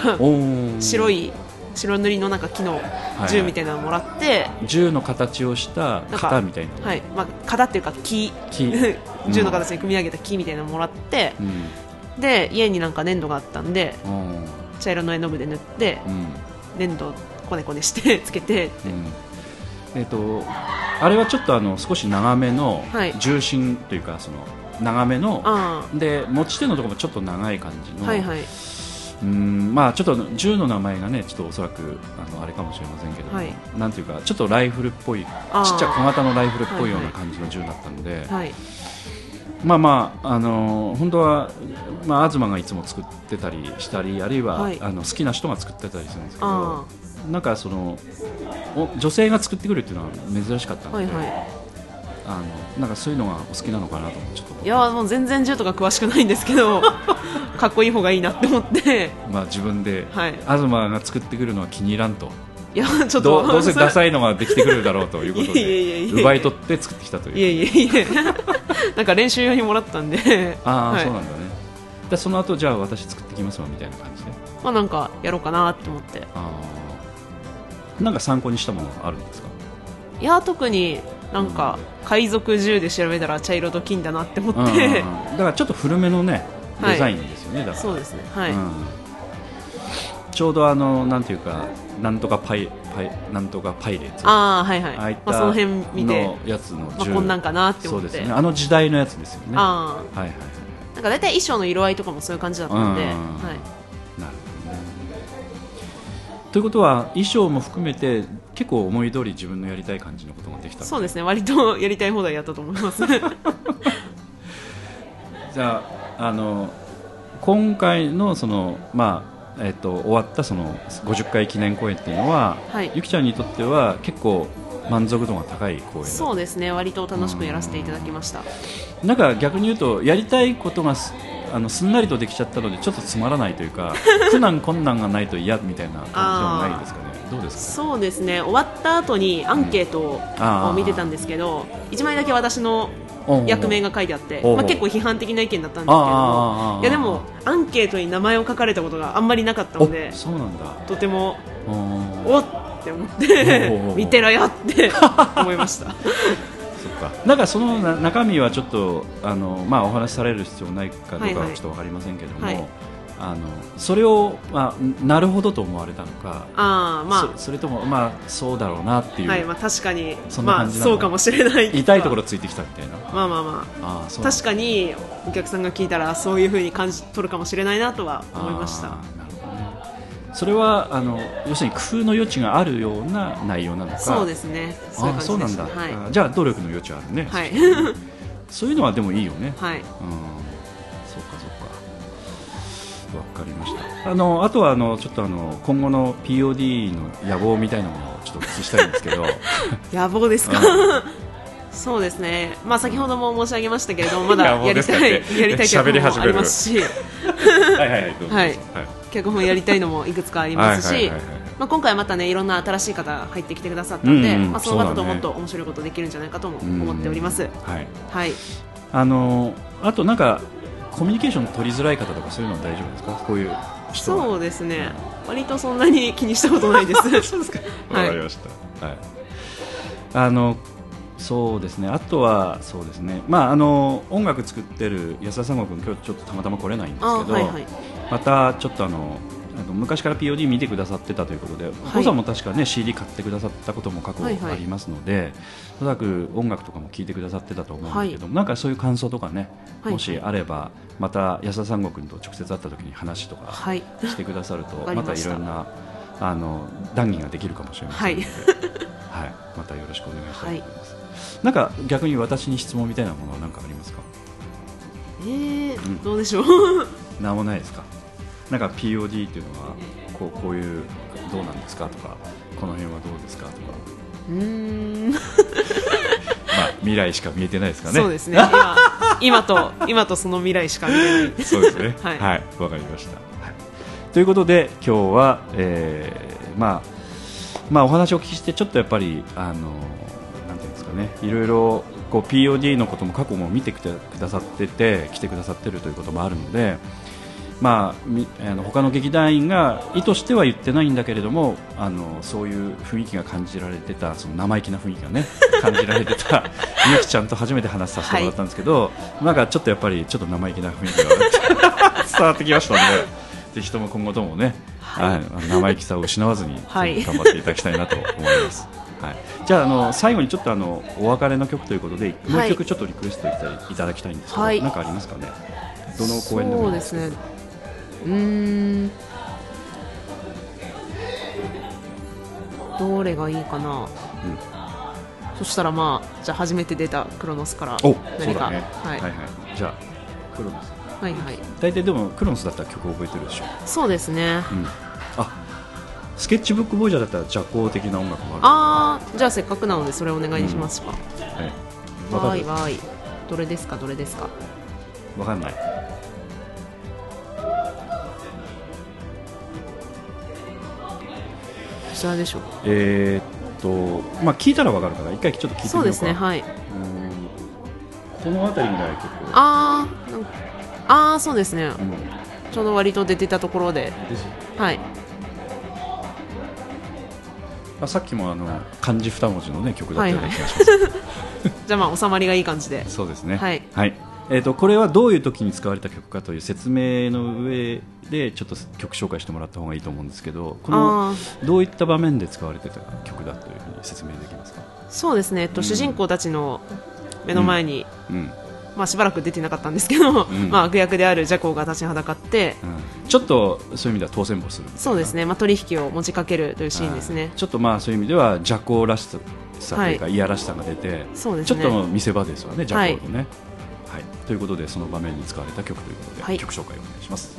白いい白塗りのなんか木のはい銃みたいなのをもらって、銃の形をした型みたいな。はい。まあ、型っていうか木。木。銃の形に組み上げた木みたいなのをもらって、うん。で家になんか粘土があったんでうん茶色の絵の具で塗ってうん。粘土こねこねしてつけてうん。えっ、とあれはちょっとあの少し長めのはい。重心というかその長めのあで持ち手のところもちょっと長い感じの、あはいはい。うんまあちょっと銃の名前がねちょっとおそらくあのあれかもしれませんけども、はい。なんていうかちょっとライフルっぽいちゃい小型のライフルっぽいようない感じの銃だったので、はいまあまああの本当はまあ東がいつも作ってたりしたりあるいは、はい。あの好きな人が作ってたりするんですけどあなんかそのお女性が作ってくるっていうのは珍しかったので、はいはい。あのなんかそういうのがお好きなのかなと思ってちょっと。いやもう全然銃とか詳しくないんですけど かっこいい方がいいなって思って。まあ自分で、はい。東が作ってくるのは気に入らんといやちょっとどうせダいサいのができてくるだろうということいやいやいやいや。で奪い取って作ってきたといういえいえいえなんか練習用にもらったんで。ああ、はい。そうなんだね。でその後じゃあ私作ってきますわみたいな感じで。まあなんかやろうかなって思って。ああなんか参考にしたものあるんですか？いや特になんか海賊銃で調べたら茶色と金だなって思って、うんうんうんだからちょっと古めのねはい。デザインですよね、だから。そうですね。はい、うん。ちょうどあのなんていうかなんとかパイパイなんとかパイレーツ。ああはいはい。ああいまあ、その辺見てのやつのまあ、銃こんなんかなってそう思って。ですね。あの時代のやつですよね。はあいはいはい。あなんか大体衣装の色合いとかもそういう感じだったんで、うん。はい、なるほどね。ということは衣装も含めて結構思い通り自分のやりたい感じのことができたそうですね。割とやりたい放題やったと思います。じゃああの今回のそのまあえっと終わったその50回記念公演っていうのは、はい。ゆきちゃんにとっては結構満足度が高い公演だそうですね。割と楽しくやらせていただきました。なんか逆に言うとやりたいことがすあのすんなりとできちゃったのでちょっとつまらないというか 苦難困難がないと嫌みたいな感じでもないですかね？どうですか？そうですね。終わった後にアンケートを見てたんですけど1枚だけ私の役名が書いてあって、まあ、結構批判的な意見だったんですけどいやでもアンケートに名前を書かれたことがあんまりなかったのでおそうなんだ。とてもおっって思って見てろよって 思いました。そっか。なんかそのな中身はちょっとあの、まあ、お話しされる必要ないかどうかはいははい。ちょっとわかりませんけども、はいあのそれを、まあ、なるほどと思われたのか、あーまそそれとも、まあ、そうだろうなっていう、あはいまあ確かに。そんなまあそうかもしれない痛いところついてきたみたいな。まあまあまあ。あ確かにお客さんが聞いたらそういうふうに感じ取るかもしれないなとは思いました。あーなるほどね。それはあの要するに工夫の余地があるような内容なのか。そうですね。そういうそうなんだ、はい。あじゃあ努力の余地はあるね、はい。そういうのはでもいいよね、はい。うん、わかりました。あのあとはあのちょっとあの今後の POD の野望みたいなものをちょっとお聞きしたいんですけど。野望ですか？う そうですね。まあ先ほども申し上げましたけれどもまだやりたい やりたい曲もありますし。はいはいはいどうぞ。はい。はい。脚本やりたいのもいくつかありますし今回またねいろんな新しい方が入ってきてくださったんでまあその方ともっと面白いことできるんじゃないかとも思っております。はい。はい。あのあとなんかコミュニケーション取りづらい方とかそういうのは大丈夫ですか？こういうそうですね割とそんなに気にしたことないです そうですかわかりました。はい。あのそうですね。あとはそうですね。まああの音楽作ってる安田三郷君今日ちょっとたまたま来れないんですけど、あはいはいまたちょっとあの。あの昔から POD 見てくださってたということで、お父さんも確かね CD 買ってくださったことも過去はいはい。ありますので、おそらく音楽とかも聴いてくださってたと思うんだけど、なんかそういう感想とかね、はい。もしあればまた安田三郷君と直接会った時に話とかはい。してくださると、また。たいろんなあの談義ができるかもしれませんので、はい、またよろしくお願いしたいと思います。なんか逆に私に質問みたいなものは何かありますか？えーどうでしょう。なんもないですか？なんか POD っていうのはこうこういうどうなんですかとか、この辺はどうですかとか、うーん まあ未来しか見えてないですかね。そうですね今今と今とその未来しか見れないそうですね。はいはい、わ、かりました。はいということで今日は、えーまあまあお話をお聞きしてちょっとやっぱりあのなんていうんですかね、いろいろこう POD のことも過去も見てくださってて来てくださってるということもあるので。まあ、みあの他の劇団員が意図しては言ってないんだけれどもあのそういう雰囲気が感じられてたその生意気な雰囲気がね 感じられてたゆきちゃんと初めて話させてもらったんですけど、なんかちょっとやっぱりちょっと生意気な雰囲気が伝わってきましたのでぜひとも今後ともね、はい。はいあの生意気さを失わずに、はい。頑張っていただきたいなと思います。はい、じゃああの最後にちょっとあのお別れの曲ということで、もう一曲ちょっとリクエストいただきたいんですけど、はい。なんかありますかね？どの公演でもそいういですねうーん。どれがいいかな。そしたらまあじゃあ初めて出たクロノスからおそう何かだね。はい。はいはい。じゃあクロノス。はいはい。大体でもクロノスだったら曲覚えてるでしょ、そうですね。うん、あスケッチブックボーイジャーだったら邪行的な音楽もある。ああじゃあせっかくなのでそれお願いしますか、はい、わいわーい。どれですか？どれですか？わかんないちらでしょう。えーっとまあ聞いたらわかるから一回ちょっと聞いてみようか。そうですねはい。うん。この辺りぐらい結構。ああーそうですね。うん。ちょうど割と出てたところで。はい。あさっきもあの漢字二文字のね曲だったような気がします、じゃあまあ収まりがいい感じで。そうですね。はいえー、とこれはどういう時に使われた曲かという説明の上でちょっと曲紹介してもらった方がいいと思うんですけどこのどういった場面で使われてた曲だというふうに説明できますか、そうですね、えっと、うん。主人公たちの目の前に、うん。まあ、しばらく出てなかったんですけど、ん。まあ、悪役であるジャコウが立ちはだかって、うん、ちょっとそういう意味では当選簿するそうですね、まあ、取引を持ちかけるというシーンですね。ちょっとまあそういう意味では邪行らしさというか、はい。やらしさが出てそうですね。ちょっと見せ場ですわね邪行のね、はいということでその場面に使われた曲ということで、はい。曲紹介をお願いします。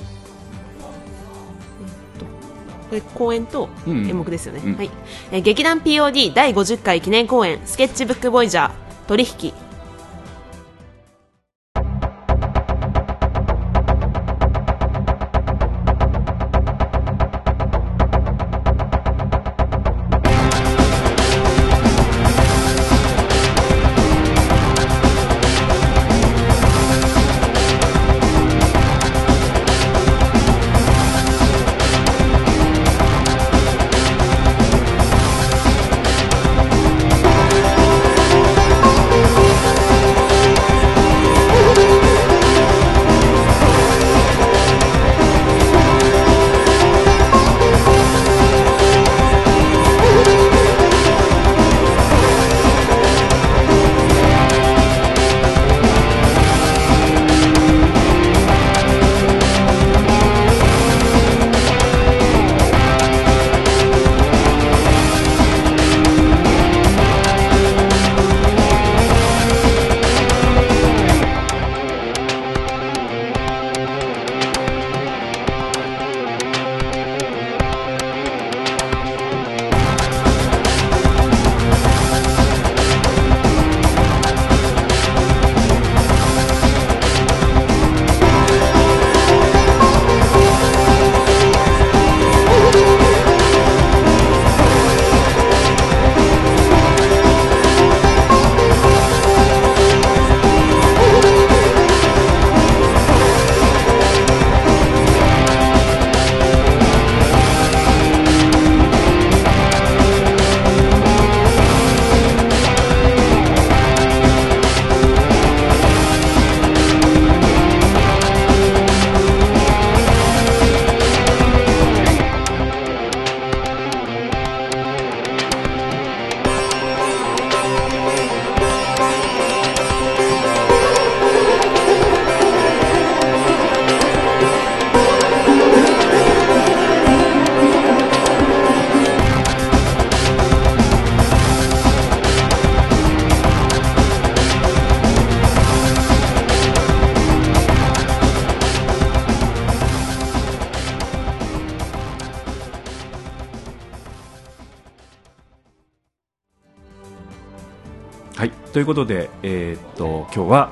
これ公演とうん。演目ですよね、うん。はい。えー劇団 POD 第50回記念公演スケッチブックボイジャー取引ということで、えーっと今日は、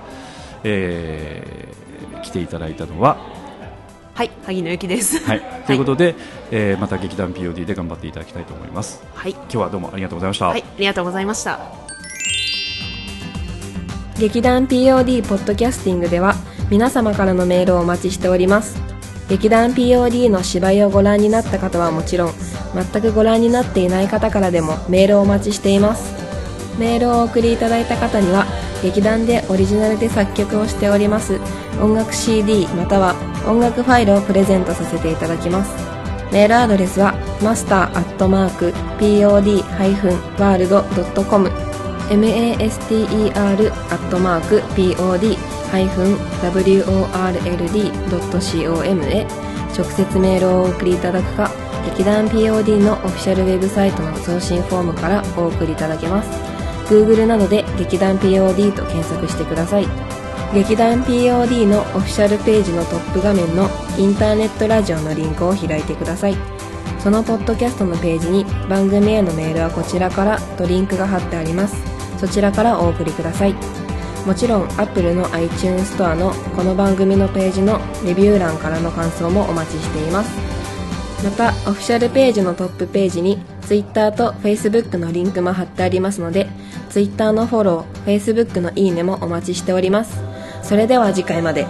えー来ていただいたのは、はい萩野由紀です。はい、ということで、えーまた劇団 POD で頑張っていただきたいと思います。はい、今日はどうもありがとうございました。はい、ありがとうございました。劇団 POD ポッドキャスティングでは皆様からのメールをお待ちしております。劇団 POD の芝居をご覧になった方はもちろん全くご覧になっていない方からでもメールをお待ちしていますメールをお送りいただいた方には劇団でオリジナルで作曲をしております音楽 CD または音楽ファイルをプレゼントさせていただきます。メールアドレスは master.pod-world.com master.pod-world.com へ直接メールをお送りいただくか劇団 POD のオフィシャルウェブサイトの送信フォームからお送りいただけます。Google などで劇団 POD と検索してください。劇団 POD のオフィシャルページのトップ画面のインターネットラジオのリンクを開いてください。そのポッドキャストのページに番組へのメールはこちらからとリンクが貼ってあります。そちらからお送りください。もちろん Apple の iTunes ストアのこの番組のページのレビュー欄からの感想もお待ちしています。またオフィシャルページのトップページに Twitter と Facebook のリンクも貼ってありますので Twitter のフォロー Facebook のいいねもお待ちしております。それでは次回まで。